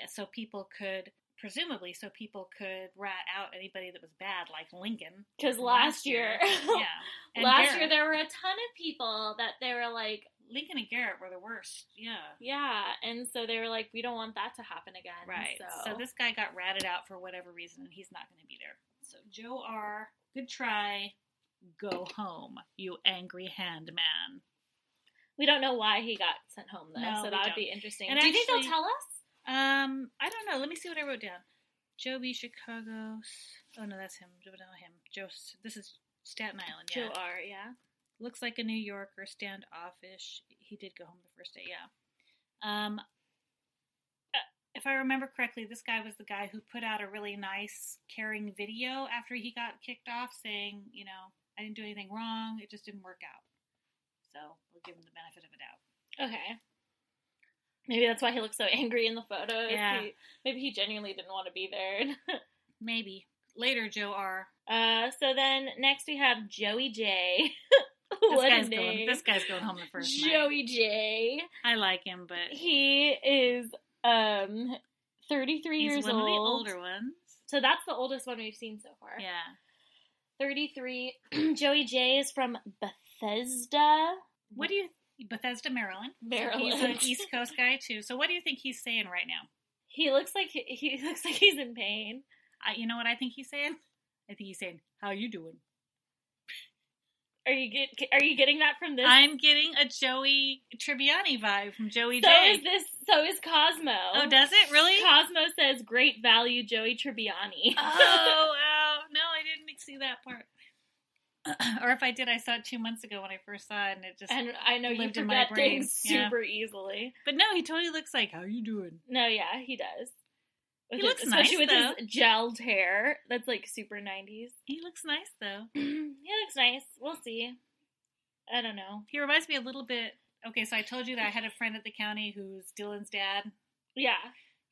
eh, so people could presumably so people could rat out anybody that was bad, like Lincoln. Because from last year, yeah, And last Garrett. year there were a ton of people that they were like, Lincoln and Garrett were the worst. Yeah. yeah, and so they were like, we don't want that to happen again. Right. So, So. this guy got ratted out for whatever reason, and he's not going to be there. So Joe R. Good try. Go home, you angry hand man. we don't know why he got sent home though. No, so that would be interesting. And Do you think they'll tell us? Um, I don't know. Let me see what I wrote down. Joe B. Chicago. Oh no, that's him. No, him. Joe. This is Staten Island. Yeah. Joe R. Yeah. Looks like a New Yorker, standoffish. He did go home the first day, yeah. Um, uh, if I remember correctly, this guy was the guy who put out a really nice, caring video after he got kicked off, saying, you know, I didn't do anything wrong. It just didn't work out. So we'll give him the benefit of a doubt. Okay. Maybe that's why he looks so angry in the photos. Yeah. He- maybe he genuinely didn't want to be there. Maybe later, Joe R. uh, so then next we have Joey J. This what guy's a going. name. This guy's going home the first night. Joey J. I like him, but He is um 33 he's years one old. of the older ones. So that's the oldest one we've seen so far. Yeah. 33. Joey J is from Bethesda. What do you? Bethesda, Maryland. So Maryland. he's an East Coast guy too. So what do you think he's saying right now? He looks like he, he looks like he's in pain. I, you know what I think he's saying? I think he's saying, "How are you doing?" Are you get? Are you getting that from this? I'm getting a Joey Tribbiani vibe from Joey so J. is this. So is Cosmo. oh, does it really? Cosmo says great value Joey Tribbiani. oh, wow. No, I didn't see that part. or if I did, I saw it two months ago when I first saw it, and it just. and I know you lived in my forget brain. things Yeah. super easily. But no, he totally looks like. How are you doing? No, yeah, he does. He looks it- especially nice, with his gelled hair. That's like super nineties. He looks nice though. he looks nice. We'll see. I don't know. He reminds me a little bit. Okay, so I told you that I had a friend at the county who's Dylan's dad. Yeah,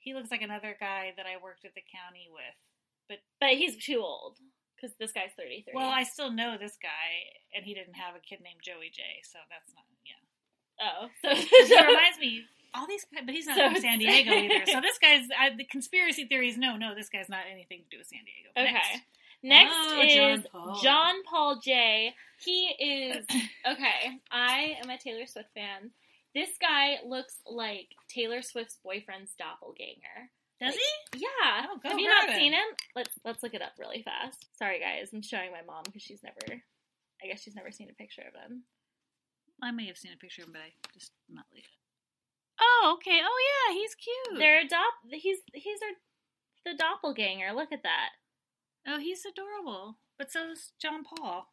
He looks like another guy that I worked at the county with. but he's too old because this guy's thirty three. Well, I still know this guy, and he didn't have a kid named Joey J, so that's not yeah. oh, so, He reminds me all these, but he's not So from San Diego either. So this guy's I, the conspiracy theories. No, no, this guy's not anything to do with San Diego. Okay. Next. Next Oh, is John Paul. John Paul J. He is okay. I am a Taylor Swift fan. This guy looks like Taylor Swift's boyfriend's doppelganger. Does he? Yeah. Oh, Have you not it. seen him? Let's let's look it up really fast. Sorry guys, I'm showing my mom because she's never. I guess she's never seen a picture of him. I may have seen a picture of him, but I just not later. Oh, okay. Oh yeah, he's cute. They're dop. He's he's our, the doppelganger. Look at that. oh, he's adorable. But so's John Paul.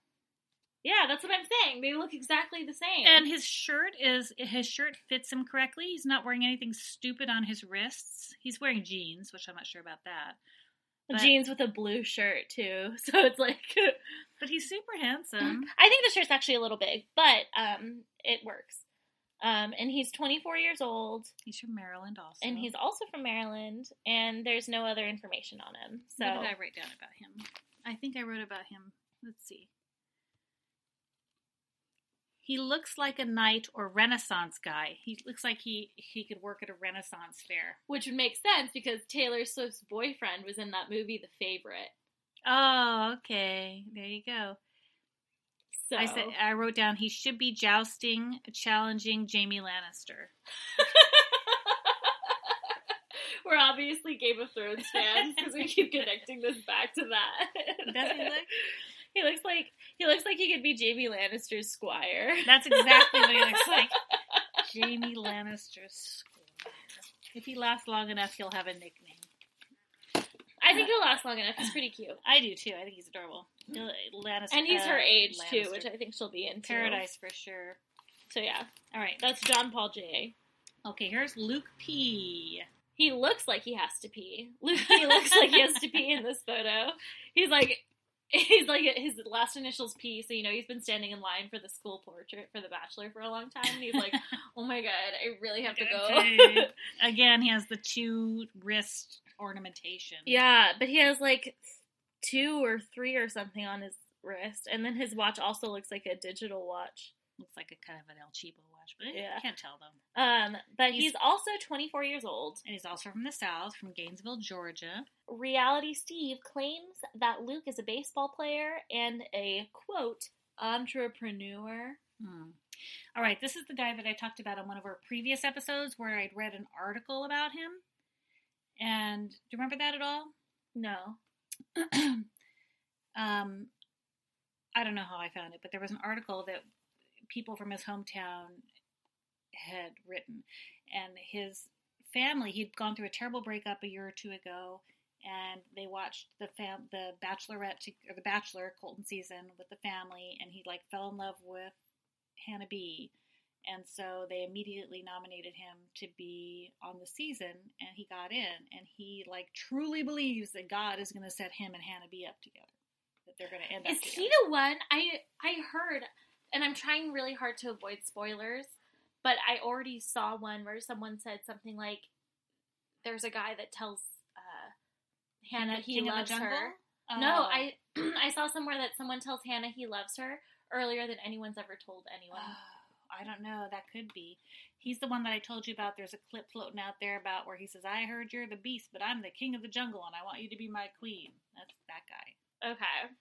Yeah, that's what I'm saying. They look exactly the same. And his shirt is his shirt fits him correctly. He's not wearing anything stupid on his wrists. He's wearing jeans, which I'm not sure about that. but- jeans with a blue shirt too. So it's like But he's super handsome. I think the shirt's actually a little big, but um, it works. Um, and he's 24 years old, He's from Maryland also. and he's also from Maryland. And there's no other information on him. So What did I write down about him? I think I wrote about him. Let's see. He looks like a knight or Renaissance guy. He looks like he he could work at a Renaissance fair. which would make sense because Taylor Swift's boyfriend was in that movie, The Favorite. Oh, okay. There you go. So I said I wrote down he should be jousting, challenging Jaime Lannister. we're obviously Game of Thrones fans because we keep connecting this back to that. Does he look? He looks like he looks like he could be Jaime Lannister's squire. That's exactly what he looks like. Jaime Lannister's squire. If he lasts long enough, he'll have a nickname. I think he'll last long enough. He's pretty cute. I do too. I think he's adorable. Lannister, And he's uh, her age too, which I think she'll be in Paradise for sure. So yeah, All right. that's John Paul J. Okay, here's Luke P. He looks like he has to pee. Luke P looks like he has to pee in this photo. He's like he's like his last initials P, so you know he's been standing in line for the school portrait for the bachelor for a long time. And he's like, Oh my god, I really have to go. Again, he has the two wrist ornamentation. yeah, but he has like two or three or something on his wrist, and then his watch also looks like a digital watch. Looks like a kind of an El Cheapo watch, but Yeah. I can't tell though. Um, but he's, He's- also 24 years old. And he's also from the South, from Gainesville, Georgia. Reality Steve claims that Luke is a baseball player and a quote entrepreneur. Hmm. All right, this is the guy that I talked about on one of our previous episodes where I'd read an article about him. And do you remember that at all? No. um, I don't know how I found it, but there was an article that people from his hometown had written, and his family he'd gone through a terrible breakup a year or two ago, and they watched the fam the Bachelorette to, or the Bachelor Colton season with the family, and he like fell in love with Hannah B. And so they immediately nominated him to be on the season, and he got in. And he like truly believes that God is going to set him and Hannah B up together. That they're going to end up Is he the one? I I heard, and I'm trying really hard to avoid spoilers, but I already saw one where someone said something like, "There's a guy that tells uh, Hannah he King loves her." Oh. No, I I saw somewhere that someone tells Hannah he loves her earlier than anyone's ever told anyone. I don't know. That could be. He's the one that I told you about. There's a clip floating out there about where he says, "I heard you're the beast, but I'm the king of the jungle, and I want you to be my queen." That's that guy. Okay,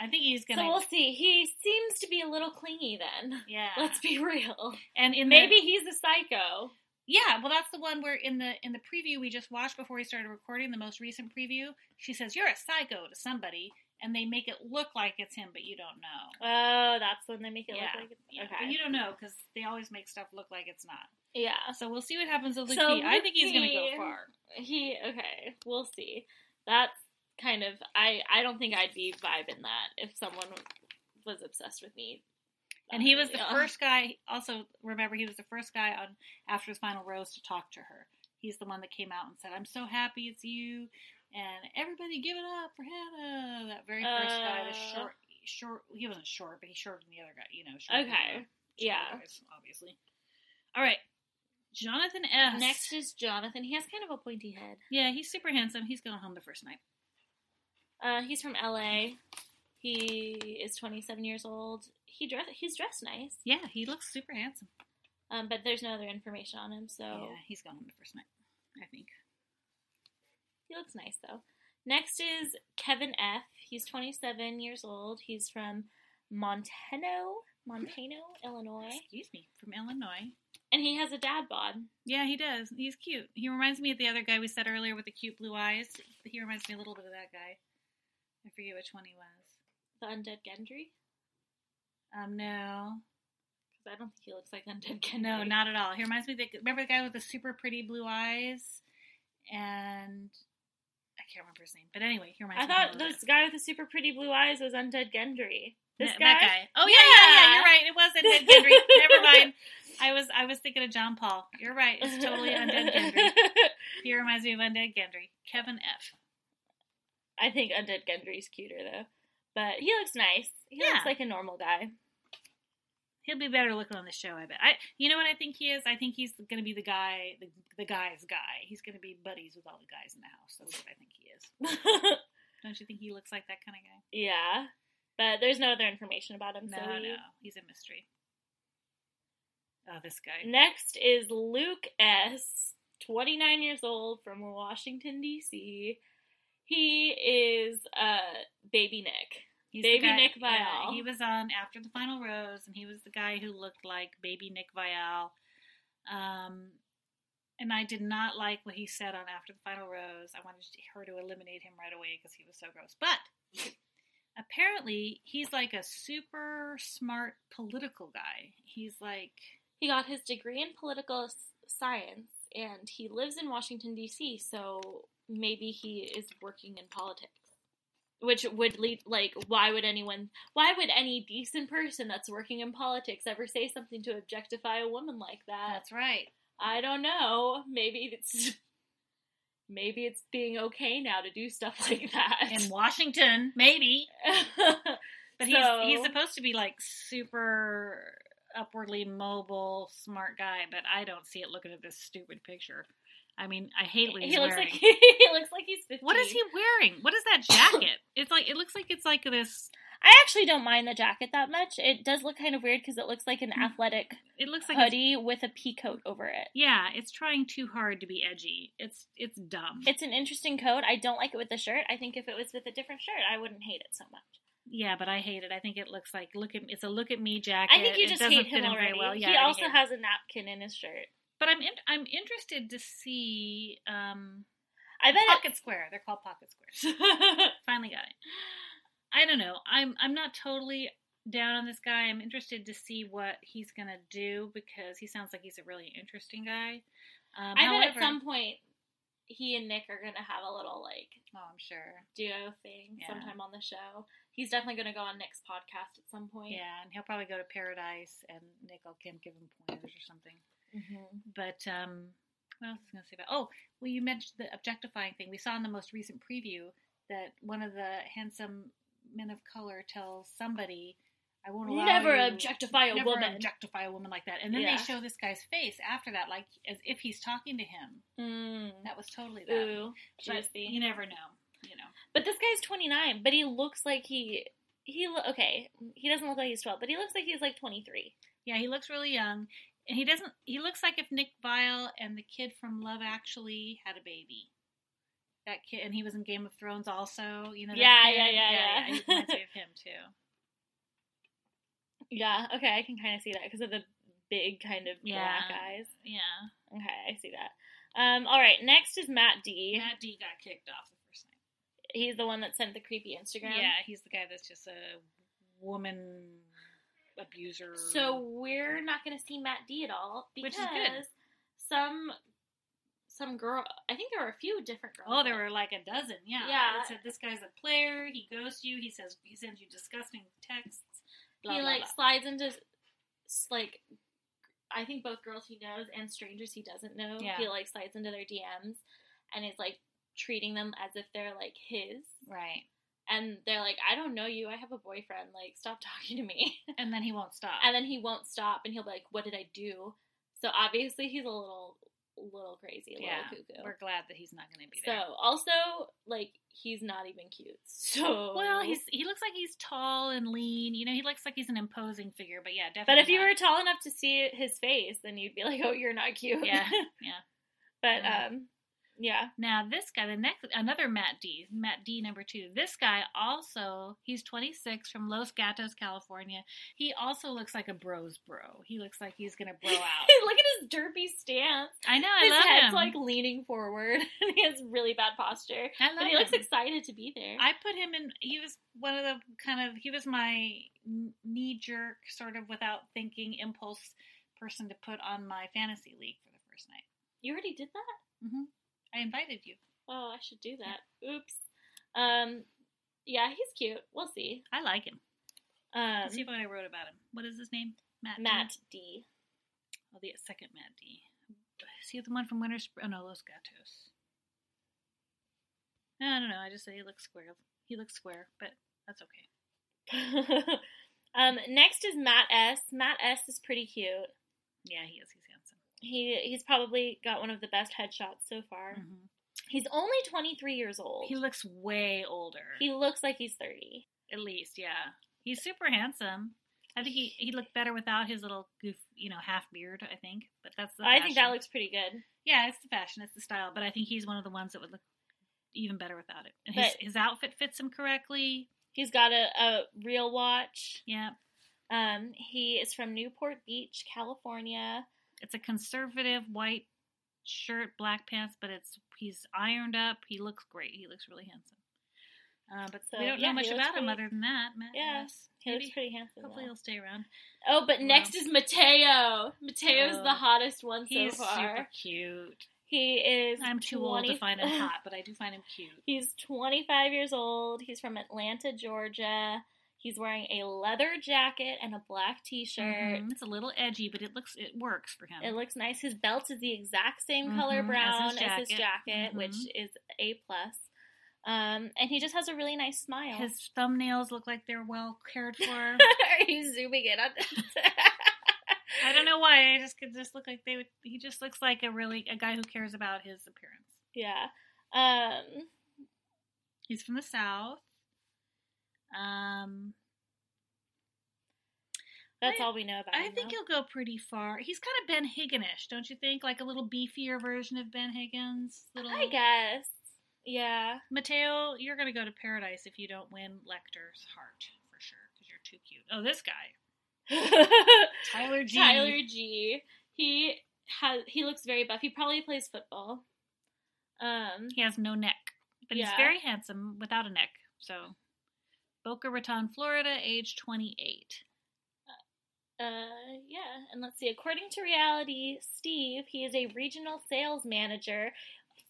I think he's gonna. so we'll see. He seems to be a little clingy then. yeah. Let's be real. and in Maybe the, he's a psycho. yeah. Well, that's the one where in the in the preview we just watched before we started recording the most recent preview, she says, "You're a psycho" to somebody, and they make it look like it's him, but you don't know. Oh, that's when they make it Yeah, look like it's Yeah, okay. but you don't know because they always make stuff look like it's not. yeah. So we'll see what happens with Luke So P. I think he's going to go far. He okay, we'll see. That's kind of I I don't think I'd be vibing that if someone was obsessed with me. And he was the Yeah. first guy. Also, remember, he was the first guy on after his final rose to talk to her. He's the one that came out and said, "I'm so happy it's you," and everybody give it up for Hannah. That very first guy, the Uh. short, short. He wasn't short, but he's shorter than the other guy. You know, than Okay. Yeah. guys, obviously. All right, Jonathan S. Next is Jonathan. He has kind of a pointy head. yeah, he's super handsome. He's going home the first night. Uh, he's from LA. He is 27 years old. He dress he's dressed nice. Yeah, he looks super handsome. Um, but there's no other information on him, so Yeah, he's going home the first night. I think. He looks nice though. Next is Kevin F. He's 27 years old. He's from Montano, Montano, Illinois, Excuse me, from Illinois. and he has a dad bod. Yeah, he does. He's cute. He reminds me of the other guy we said earlier with the cute blue eyes. He reminds me a little bit of that guy. I forget which one he was. The undead Gendry. Um, no, Because I don't think he looks like undead Gendry. no, not at all. He reminds me. Of the, remember the guy with the super pretty blue eyes, and can't remember his name. But anyway, he reminds I me. thought this guy with the super pretty blue eyes was undead Gendry. This guy. that guy. Oh yeah, yeah, yeah. Yeah. You're right. It was Undead Gendry. Never mind. I was I was thinking of John Paul. You're right. It's totally Undead Gendry. He reminds me of Undead Gendry. Kevin F. I think undead Gendry's cuter though, but he looks nice. He Yeah. looks like a normal guy. He'll be better looking on the show, I bet. I, you know what I think he is? I think he's going to be the guy, the, the guy's guy. He's going to be buddies with all the guys in the house. That's what I think he is. Don't you think he looks like that kind of guy? yeah, but there's no other information about him. No, so we... no, he's a mystery. Oh, this guy. Next is Luke S. 29 years old from Washington D.C. He is uh baby Nick. He's Baby guy, Nick yeah, Viall. he was on after the final rose, and he was the guy who looked like baby Nick Viall. Um, and I did not like what he said on after the final rose. I wanted her to eliminate him right away because he was so gross. But apparently, he's like a super smart political guy. He's like, He got his degree in political science and he lives in Washington D.C. So maybe he is working in politics. Which would lead, like, why would anyone, why would any decent person that's working in politics ever say something to objectify a woman like that? that's right. I don't know. Maybe it's maybe it's being okay now to do stuff like that. In Washington, maybe. But he's So- he's supposed to be like super upwardly mobile, smart guy, but I don't see it looking at this stupid picture. I mean, I hate what he's he looks wearing. like he looks like he's 15. what is he wearing? What is that jacket? it's like it looks like it's like this. I actually don't mind the jacket that much. It does look kind of weird because it looks like an Hmm. athletic It looks like it's, hoodie with a pea coat over it. yeah, it's trying too hard to be edgy. It's it's dumb. It's an interesting coat. I don't like it with the shirt. I think if it was with a different shirt, I wouldn't hate it so much. yeah, but I hate it. I think it looks like look at it's a look at me jacket. I think you It just doesn't hate fit him very already. well. Yeah, he I also has a napkin in his shirt. But I'm in, I'm interested to see um I bet pocket square. They're called pocket squares. Finally got it. I don't know. I'm I'm not totally down on this guy. I'm interested to see what he's gonna do because he sounds like he's a really interesting guy. Um, I bet at some point he and Nick are gonna have a little like oh, I'm sure. duo thing Yeah. sometime on the show. He's definitely gonna go on Nick's podcast at some point. Yeah, and he'll probably go to Paradise, and Nick will can give him pointers or something. Hmm But um, what else was I going to say about? Oh, well, you mentioned the objectifying thing. We saw in the most recent preview that one of the handsome men of color tells somebody, "I won't allow Never you, objectify a never woman." objectify a woman like that." And then Yeah. they show this guy's face after that, like as if he's talking to him. Mm. That was totally that. Ooh, But you never know. You know. But this guy's 29, but he looks like he he lo- okay. He doesn't look like he's 12, but he looks like he's like 23. Yeah, he looks really young, he doesn't. He looks like if Nick Viall and the kid from Love Actually had a baby. That kid, and he was in Game of Thrones also. You know. Yeah, kid? yeah, yeah, yeah. He reminds me of him too. Yeah, okay, I can kind of see that because of the big kind of Yeah. black eyes. Yeah. Okay, I see that. Um, all right, next is Matt D. Matt D got kicked off the first night. He's the one that sent the creepy Instagram. Yeah, he's the guy that's just a woman abuser. So we're not going to see Matt D at all because Which is good. some some girl. I think there were a few different girls. Oh, there were like a dozen. Yeah. Yeah. It said this guy's a player. He ghosts you. He says he sends you disgusting texts. Blah, he blah, like blah. slides into like I think both girls he knows and strangers he doesn't know. Yeah. He like slides into their DMs and is like treating them as if they're like his. right. And they're like, I don't know you. I have a boyfriend. Like, stop talking to me. And then he won't stop. and then he won't stop, and he'll be like, "What did I do?" So obviously he's a little, little crazy, a yeah, little cuckoo. we're glad that he's not going to be there. So also, like, he's not even cute. So Well, he's he looks like he's tall and lean. You know, he looks like he's an imposing figure. But yeah, But definitely. if you were tall enough to see his face, then you'd be like, "Oh, you're not cute." Yeah, yeah. but Yeah. um, yeah. Now this guy, the next another Matt D, Matt D number two. This guy also, he's 26 from Los Gatos, California. He also looks like a bros bro. He looks like he's gonna bro out. Look at his derpy stance. I know, I his love head's him. like leaning forward, and he has really bad posture. I love But he looks excited to be there. I put him in. He was one of the kind of. He was my knee jerk, sort of without thinking, impulse person to put on my fantasy league for the first night. you already did that. hmm I invited you. Oh, I should do that. Oops. Um, yeah, he's cute. We'll see. I like him. Um, Let's see what I wrote about him. What is his name? Matt. Matt D. Oh, the second Matt D. Is he the one from Winter Spring? Oh no, Los Gatos. I don't know. I just said he looks square. He looks square, but that's okay. um, next is Matt S. Matt S is pretty cute. Yeah, he is. He's handsome. He he's probably got one of the best headshots so far. Mhm. He's only 23 years old. He looks way older. he looks like he's 30. At least, yeah. He's super handsome. I think he he looked better without his little goof, you know, half beard. I think, but that's the. I think that looks pretty good. Yeah, it's the fashion, it's the style. But I think he's one of the ones that would look even better without it. And his his outfit fits him correctly. He's got a, a real watch. Yeah, Um, he is from Newport Beach, California. It's a conservative white shirt, black pants, but it's he's ironed up. He looks great. He looks really handsome. Uh, but So, we don't yeah, know much about him other than that. Matt, Yeah, yes. He looks pretty handsome. Hopefully though. he'll stay around. Oh, but Well. next is Matteo. Matteo's Oh. the hottest one so He's far. super cute. He is. I'm too old to find him hot, but I do find him cute. He's 25 years old. He's from Atlanta, Georgia. He's wearing a leather jacket and a black t-shirt. Mhm. It's a little edgy, but it looks it works for him. It looks nice. His belt is the exact same color Mhm, brown as his jacket. jacket, which Mhm. is a plus. Um, and he just has a really nice smile. His thumbnails look like they're well cared for. Are you zooming in on this? I don't know why. I just could just look like they would. He just looks like a really a guy who cares about his appearance. yeah. Um, He's from the south. Um, that's I- all we know about I him. think though. he'll go pretty far. He's kind of Ben Higginish, don't you think? Like a little beefier version of Ben Higgins. Little I guess. Yeah. Matteo, you're gonna go to paradise if you don't win Lecter's heart for sure because you're too cute. Oh, this guy, Tyler G. Tyler G. He has he looks very buff. He probably plays football. Um He has no neck, but he's very handsome without a neck. So, Boca Raton, Florida, age 28. uh yeah, and let's see. According to reality, Steve, he is a regional sales manager.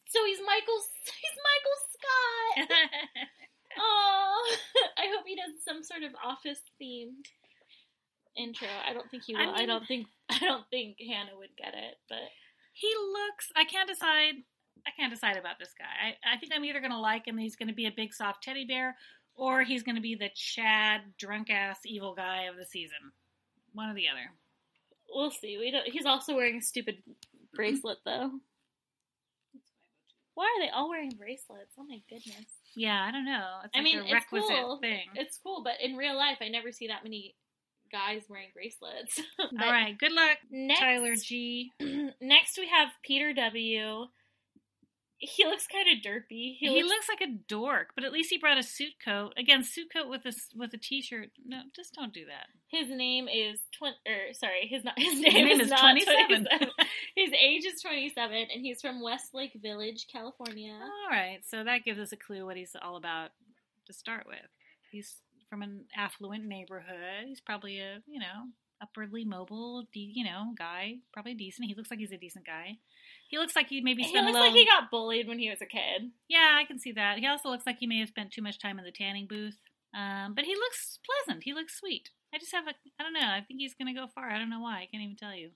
So he's Michael he's Michael Scott. Oh, I hope he does some sort of office themed intro. I don't think he I will. I, mean- don't think I don't think Hannah would get it, but he looks. I can't decide. I can't decide about this guy. I, I think I'm either going to like him. He's going to be a big soft teddy bear, or he's going to be the Chad drunk ass evil guy of the season. One or the other. we'll see. We don't. He's also wearing a stupid bracelet though. Why are they all wearing bracelets? Oh my goodness. Yeah, I don't know. It's I like mean, a it's cool. thing. It's cool, but in real life, I never see that many guys wearing bracelets. All right. Good luck, next, Tyler G. next we have Peter W. he looks kind of derpy. He, looks, like a dork, but at least he brought a suit coat. Again, suit coat with a with a t-shirt. No, just don't do that. His name is twen- or sorry, his not his name, name is, is 27. 27. his age is 27 and he's from Westlake Village, California. All right, so that gives us a clue what he's all about to start with. He's from an affluent neighborhood. He's probably a you know upwardly mobile, you know, guy. Probably decent. He looks like he's a decent guy. He looks like he maybe he looks little. like he got bullied when he was a kid. Yeah, I can see that. He also looks like he may have spent too much time in the tanning booth. Um, but he looks pleasant. He looks sweet. I just have a, I don't know. I think he's going to go far. I don't know why. I can't even tell you.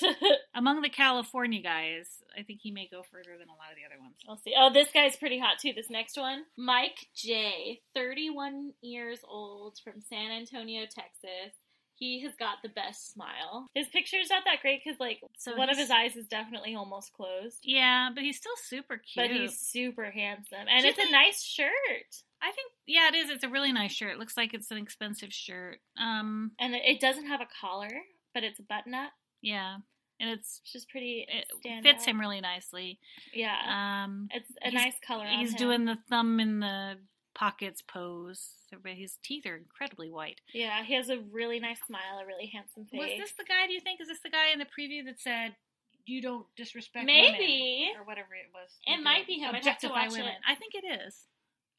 Among the California guys, I think he may go further than a lot of the other ones. I'll see. Oh, this guy's pretty hot too. This next one, Mike J, 31 years old from San Antonio, Texas. He has got the best smile. His picture's not that great because, like, So one of his eyes is definitely almost closed. Yeah, but he's still super cute. But he's super handsome, and Do it's a nice shirt. I think, yeah, it is. It's a really nice shirt. It looks like it's an expensive shirt. Um, And it- doesn't have a collar, but it's a button up, yeah, and it's just pretty. it fits out. him really nicely. Yeah, Um, it's a nice color. on he's him. doing the thumb in the pockets pose. His teeth are incredibly white. Yeah, he has a really nice smile, a really handsome face. Was this the guy? Do you think is this the guy in the preview that said you don't disrespect Maybe. women or whatever it was? It might be him. I'd have to Objectify watch women. it. I think it is.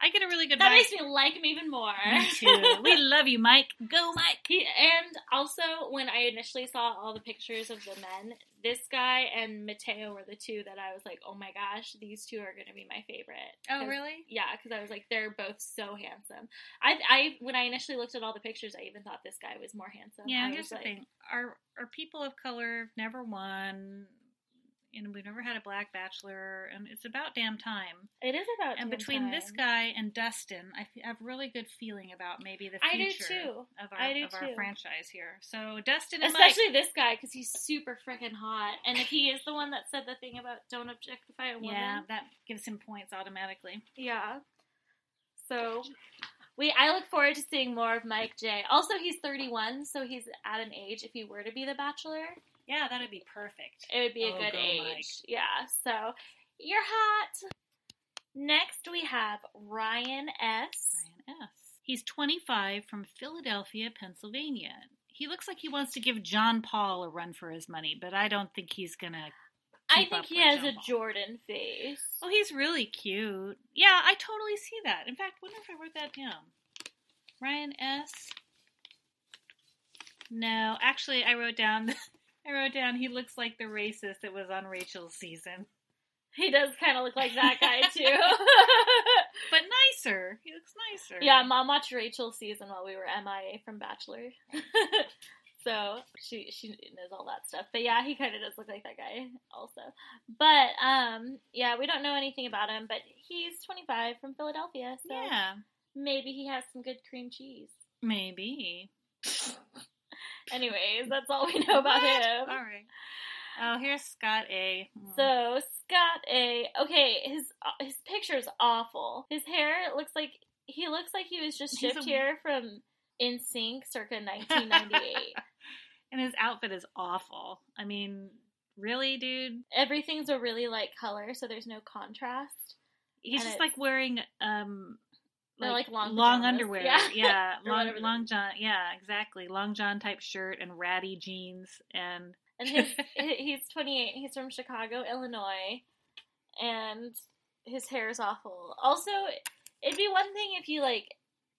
I get a really good. Vibe. That vibe. makes me like him even more. Me too. We love you, Mike. Go, Mike. He, and also, when I initially saw all the pictures of the men, this guy and Matteo were the two that I was like, oh my gosh, these two are going to be my favorite. Oh, really? Yeah, because I was like, they're both so handsome. I, I, when I initially looked at all the pictures, I even thought this guy was more handsome. Yeah. I Here's was the like, thing: our our people of color never won, and we've never had a black bachelor, and it's about damn time. It is about. Time. And between this guy and Dustin, I have really good feeling about maybe the I do future too. of our I do of our too. franchise here. So Dustin and Especially Mike, this guy because he's super freaking hot, and if he is the one that said the thing about don't objectify a woman, yeah, that gives him points automatically. Yeah. So we I look forward to seeing more of Mike J. Also he's 31, so he's at an age if he were to be the bachelor, Yeah, that'd be perfect. it would be a Oh, good go age. Mike. Yeah. So you're hot. Next we have Ryan S. Ryan S. He's 25 from Philadelphia, Pennsylvania. He looks like he wants to give John Paul a run for his money, but I don't think he's gonna. I think he has John a Paul. Jordan face. Oh, he's really cute. Yeah, I totally see that. In fact, wonder if I wrote that down. Ryan S. No, actually, I wrote down. I wrote down he looks like the racist that was on Rachel's season, He does kind of look like that guy too. but nicer. He looks nicer. yeah, mom watched Rachel's season while we were MIA from Bachelor. so she she knows all that stuff. But yeah, he kind of does look like that guy also. But um yeah, we don't know anything about him, but he's 25 from Philadelphia, so yeah, maybe he has some good cream cheese. maybe. Anyways, that's all we know about What? him. All right. Oh, here's Scott A. Hmm. So Scott A. Okay, his his picture is awful. His hair looks like he looks like he was just shipped a- here from NSYNC circa 1998. and his outfit is awful. I mean, really, dude? Everything's a really light color, so there's no contrast. He's And just like wearing um They're like long long pajamas. underwear. Yeah. Yeah, long long john. Yeah, exactly. Long john type shirt and ratty jeans and And his he's 28. He's from Chicago, Illinois, and his hair is awful. Also, it'd be one thing if you like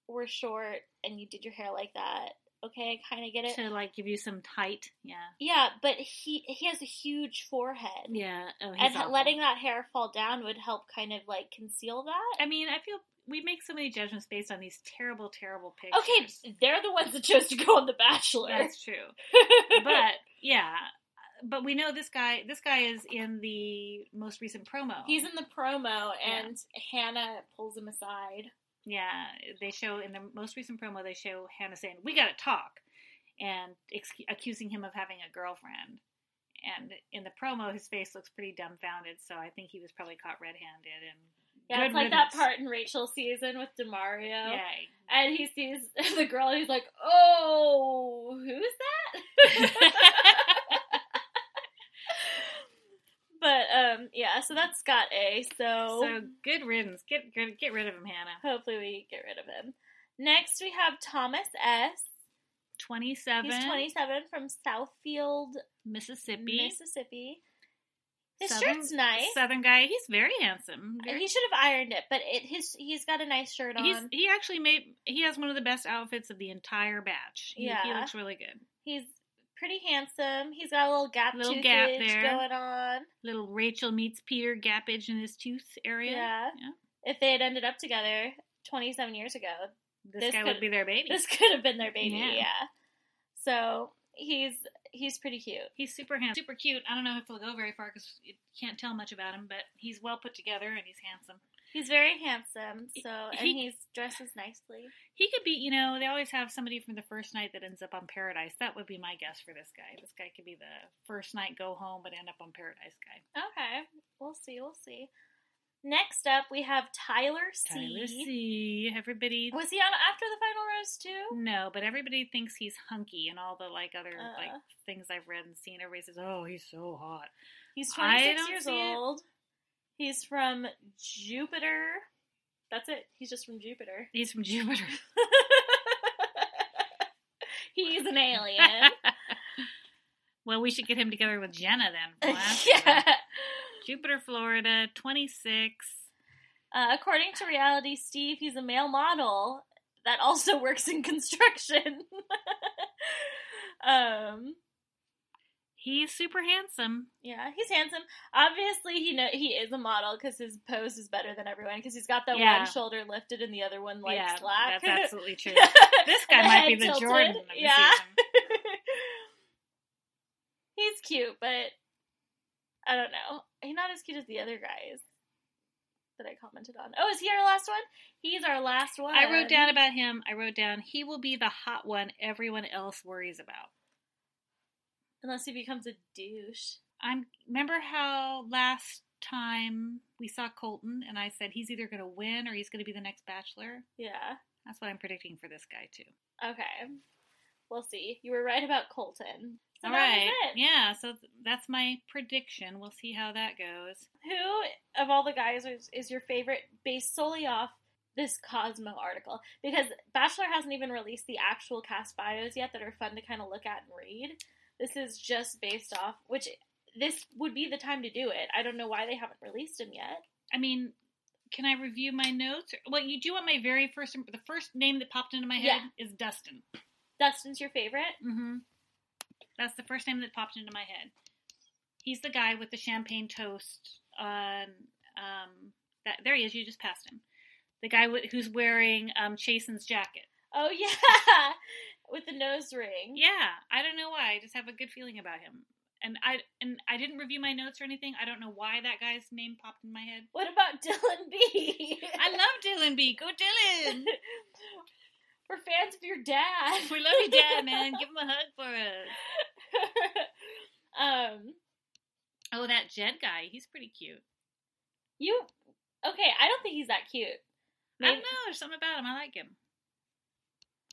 were short and you did your hair like that. Okay, I kind of get it. to like give you some tight. Yeah. Yeah, but he he has a huge forehead. Yeah. Oh, and awful. letting that hair fall down would help kind of like conceal that. I mean, I feel we make so many judgments based on these terrible, terrible pictures. Okay, they're the ones that chose to go on The Bachelor. That's true. but yeah, but we know this guy. This guy is in the most recent promo. he's in the promo, and Hannah pulls him aside. yeah. They show in the most recent promo they show Hannah saying, "We got to talk," and ex- accusing him of having a girlfriend. And in the promo, his face looks pretty dumbfounded. So I think he was probably caught red-handed. And Yeah, good it's like that part in Rachel season with DeMario. Yeah, And he sees the girl and he's like, Oh, who's that? but um Yeah, so that's Scott A. So, So good riddance. Get get, get rid of him, Hannah. hopefully we get rid of him. Next we have Thomas S. Twenty-seven. He's 27 from Southfield, Mississippi. Mississippi. His Southern- shirt's nice. Southern guy. He's very handsome. Very- He should have ironed it, but it his he's got a nice shirt on. he's he actually made he has one of the best outfits of the entire batch. He, he looks really good. He's pretty handsome. He's got a little gap Little gap there. going on. Little Rachel meets Peter gappage in his tooth area. Yeah. Yeah. If they had ended up together 27 years ago, This, This guy could- would be their baby. this could have been their baby. Yeah. Yeah. So he's he's pretty cute. He's super handsome, super cute. I don't know if he'll go very far because you can't tell much about him, but he's well put together and he's handsome. He's very handsome. So and He- he's dresses nicely. He could be, you know, they always have somebody from the first night that ends up on Paradise. That would be my guess for this guy. This guy could be the first night go home but end up on Paradise guy. Okay, we'll see. We'll see. Next up, we have Tyler C. Tyler C. Everybody Was he on after the final rose too? No, but everybody thinks he's hunky and all the like other Uh. like things I've read and seen. Everybody says, "Oh, he's so hot." He's 26 years see it. old. He's from Jupiter. That's it. He's just from Jupiter. He's from Jupiter. He's an alien. well, we should get him together with Jenna then. Yeah. Jupiter, Florida, twenty six. Uh, according to Reality Steve, he's a male model that also works in construction. um, He's super handsome. yeah, he's handsome. Obviously, he know he is a model because his pose is better than everyone because he's got that Yeah. one shoulder lifted and the other one like yeah, slack. that's absolutely true. this guy might be the Jordan of yeah. he's cute, but I don't know. He's not as cute as the other guys that I commented on. Oh, is he our last one? He's our last one. I wrote down about him. I wrote down he will be the hot one everyone else worries about. unless he becomes a douche. I'm remember how last time we saw Colton and I said he's either going to win or he's going to be the next bachelor. Yeah. That's what I'm predicting for this guy too. Okay. We'll see. You were right about Colton. So All right. Yeah, so th- that's my prediction. We'll see how that goes. Who of all the guys is, is your favorite based solely off this Cosmo article? Because Bachelor hasn't even released the actual cast bios yet that are fun to kind of look at and read. This is just based off, which this would be the time to do it. I don't know why they haven't released them yet. I mean, can I review my notes? Well, you do want my very first the first name that popped into my head is Dustin. Dustin's your favorite? Mhm. That's the first name that popped into my head. He's the guy with the champagne toast on um that there he is, you just passed him. The guy wi- who's wearing um Chasen's jacket. Oh, yeah! With the nose ring. Yeah, I don't know why. I just have a good feeling about him. And I and I didn't review my notes or anything. I don't know why that guy's name popped in my head. What about Dylan B? I love Dylan B. Go Dylan. We're fans of your dad. we love your Dad, man. Give him a hug for us. um, Oh, that Jed guy. He's pretty cute. you okay? I don't think he's that cute. I don't know. There's something about him. I like him.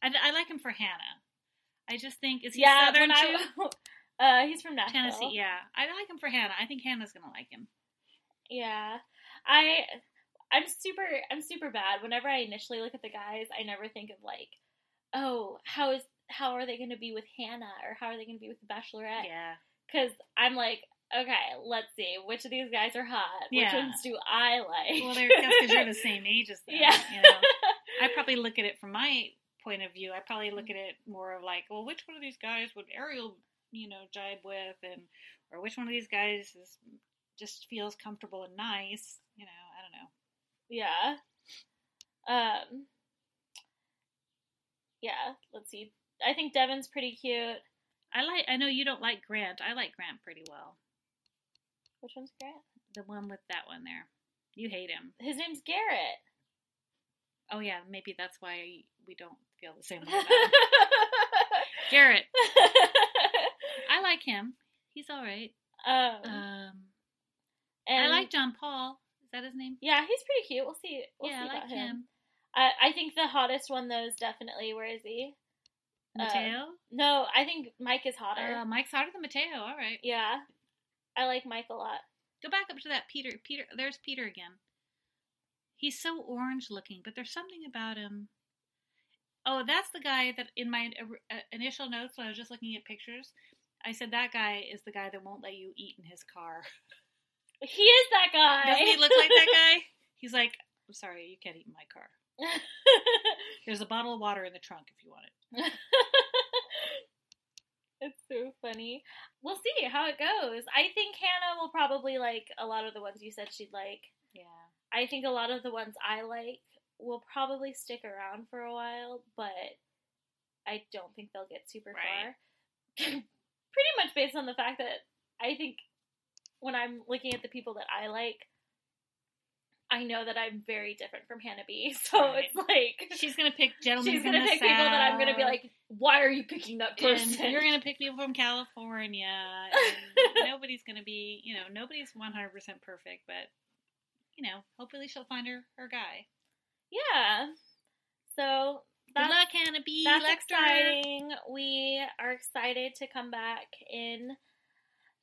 I, I like him for Hannah. I just think is he yeah, Southern too? I, uh, he's from Nashville. Tennessee. Yeah, I like him for Hannah. I think Hannah's gonna like him. Yeah, I I'm super I'm super bad. Whenever I initially look at the guys, I never think of like, oh, how is how are they going to be with Hannah or how are they going to be with the Bachelorette? Yeah. Because I'm like, okay, let's see which of these guys are hot. Which Yeah. ones do I like? Well, they're because you're the same age as them. Yeah. You know, I probably look at it from my point of view. I probably look mm-hmm. at it more of like, well, which one of these guys would Ariel, you know, jibe with, and or which one of these guys is just feels comfortable and nice. You know, I don't know. Yeah. Um. Yeah. Let's see. I think Devin's pretty cute. I like. I know you don't like Grant. I like Grant pretty well. Which one's Grant? The one with that one there. You hate him. His name's Garrett. Oh yeah, maybe that's why we don't feel the same way about him. Garrett. I like him. He's all right. um, Um, and I like John Paul. Is that his name? Yeah, he's pretty cute. We'll see. We'll yeah, see I like about him. him. I I think the hottest one though is definitely where is he? Uh, Matteo. No, I think Mike is hotter. Uh, Mike's hotter than Matteo. All right. yeah, I like Mike a lot. Go back up to that Peter. Peter, there's Peter again. He's so orange looking, but there's something about him. Oh, that's the guy that in my uh, initial notes when I was just looking at pictures, I said that guy is the guy that won't let you eat in his car. He is that guy. Doesn't he look like that guy? He's like, I'm sorry, you can't eat in my car. There's a bottle of water in the trunk if you want it. it's so funny. We'll see how it goes. I think Hannah will probably like a lot of the ones you said she'd like. Yeah. I think a lot of the ones I like will probably stick around for a while, but I don't think they'll get super Right. far. Pretty much based on the fact that I think when I'm looking at the people that I like, I know that I'm very different from Hannah B. So Right. it's like She's gonna pick gentlemen. she's gonna pick people that I'm gonna be like, why are you picking that person? and you're gonna pick people from California. And nobody's gonna be, you know, nobody's 100 percent perfect, but you know, hopefully she'll find her her guy. yeah. So Good that's luck, Hannah B. That's Lecter. exciting. We are excited to come back in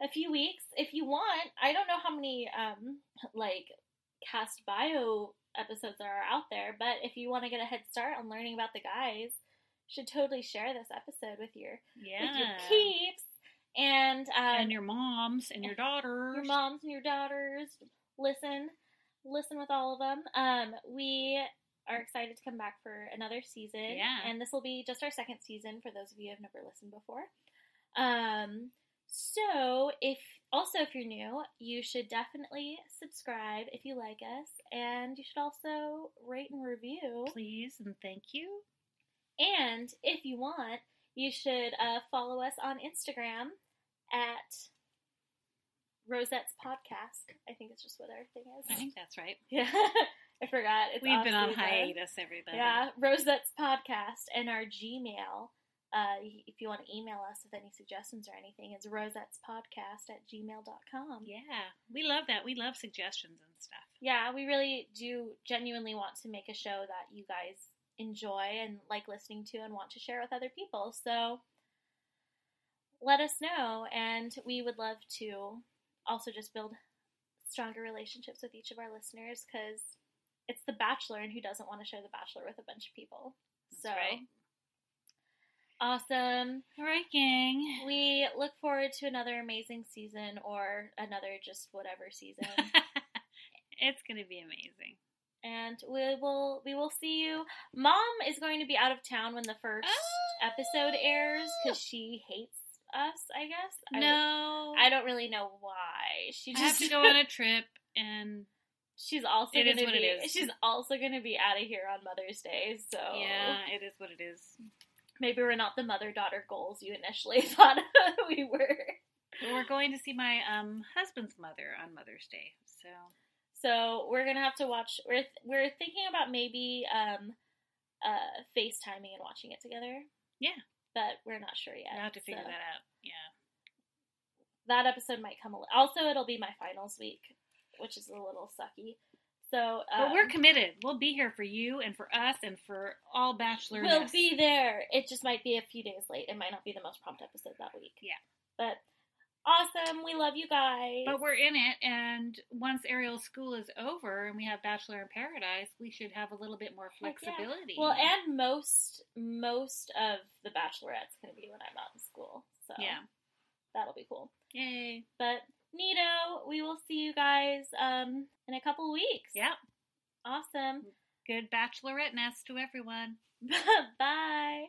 a few weeks. If you want, I don't know how many um like cast bio episodes there are out there, but if you want to get a head start on learning about the guys, should totally share this episode with your Yeah. with your peeps and um, and your moms and your daughters. your moms and your daughters. Listen, listen with all of them. Um, we are excited to come back for another season. Yeah. and this will be just our second season for those of you who have never listened before. Um, so if also if you're new, you should definitely subscribe if you like us, and you should also rate and review. Please and thank you. And if you want, you should uh, follow us on Instagram at Rosette's Podcast. I think it's just what our thing is. I think that's right. Yeah, I forgot. It's We've been on hiatus, everybody. Yeah, Rosette's Podcast and our Gmail. Uh, if you want to email us with any suggestions or anything, it's rosette's podcast at gmail.com. Yeah, we love that. We love suggestions and stuff. Yeah, we really do genuinely want to make a show that you guys enjoy and like listening to and want to share with other people. So let us know, and we would love to also just build stronger relationships with each of our listeners because it's The Bachelor, and who doesn't want to share The Bachelor with a bunch of people? That's so right. Awesome. All right, gang. We look forward to another amazing season or another just whatever season. it's gonna be amazing. and we will we will see you. Mom is going to be out of town when the first Oh. episode airs because she hates us. I guess. No, I, don't really know why. She I just have to go on a trip, and She's also It is gonna what be. it is. She's also gonna be out of here on Mother's Day. So yeah, it is what it is. Maybe we're not the mother daughter goals you initially thought we were. We're going to see my um husband's mother on Mother's Day, so So we're gonna have to watch. We're we're thinking about maybe um, uh, FaceTiming and watching it together. Yeah. but we're not sure yet. I have to figure so that out. Yeah. that episode might come. a li- Also, it'll be my finals week, which is a little sucky. So, But we're um, committed. We'll be here for you and for us and for all Bachelor. We'll be there. It just might be a few days late. It might not be the most prompt episode that week. Yeah. But awesome. We love you guys. But we're in it, and once Ariel's school is over and we have Bachelor in Paradise, we should have a little bit more Heck yeah. flexibility. well, and most most of the Bachelorette's going to be when I'm out in school. So yeah, that'll be cool. yay, But Nito, we will see you guys um in a couple weeks. Yep. Awesome. Good Bachelorette nest to everyone. Bye.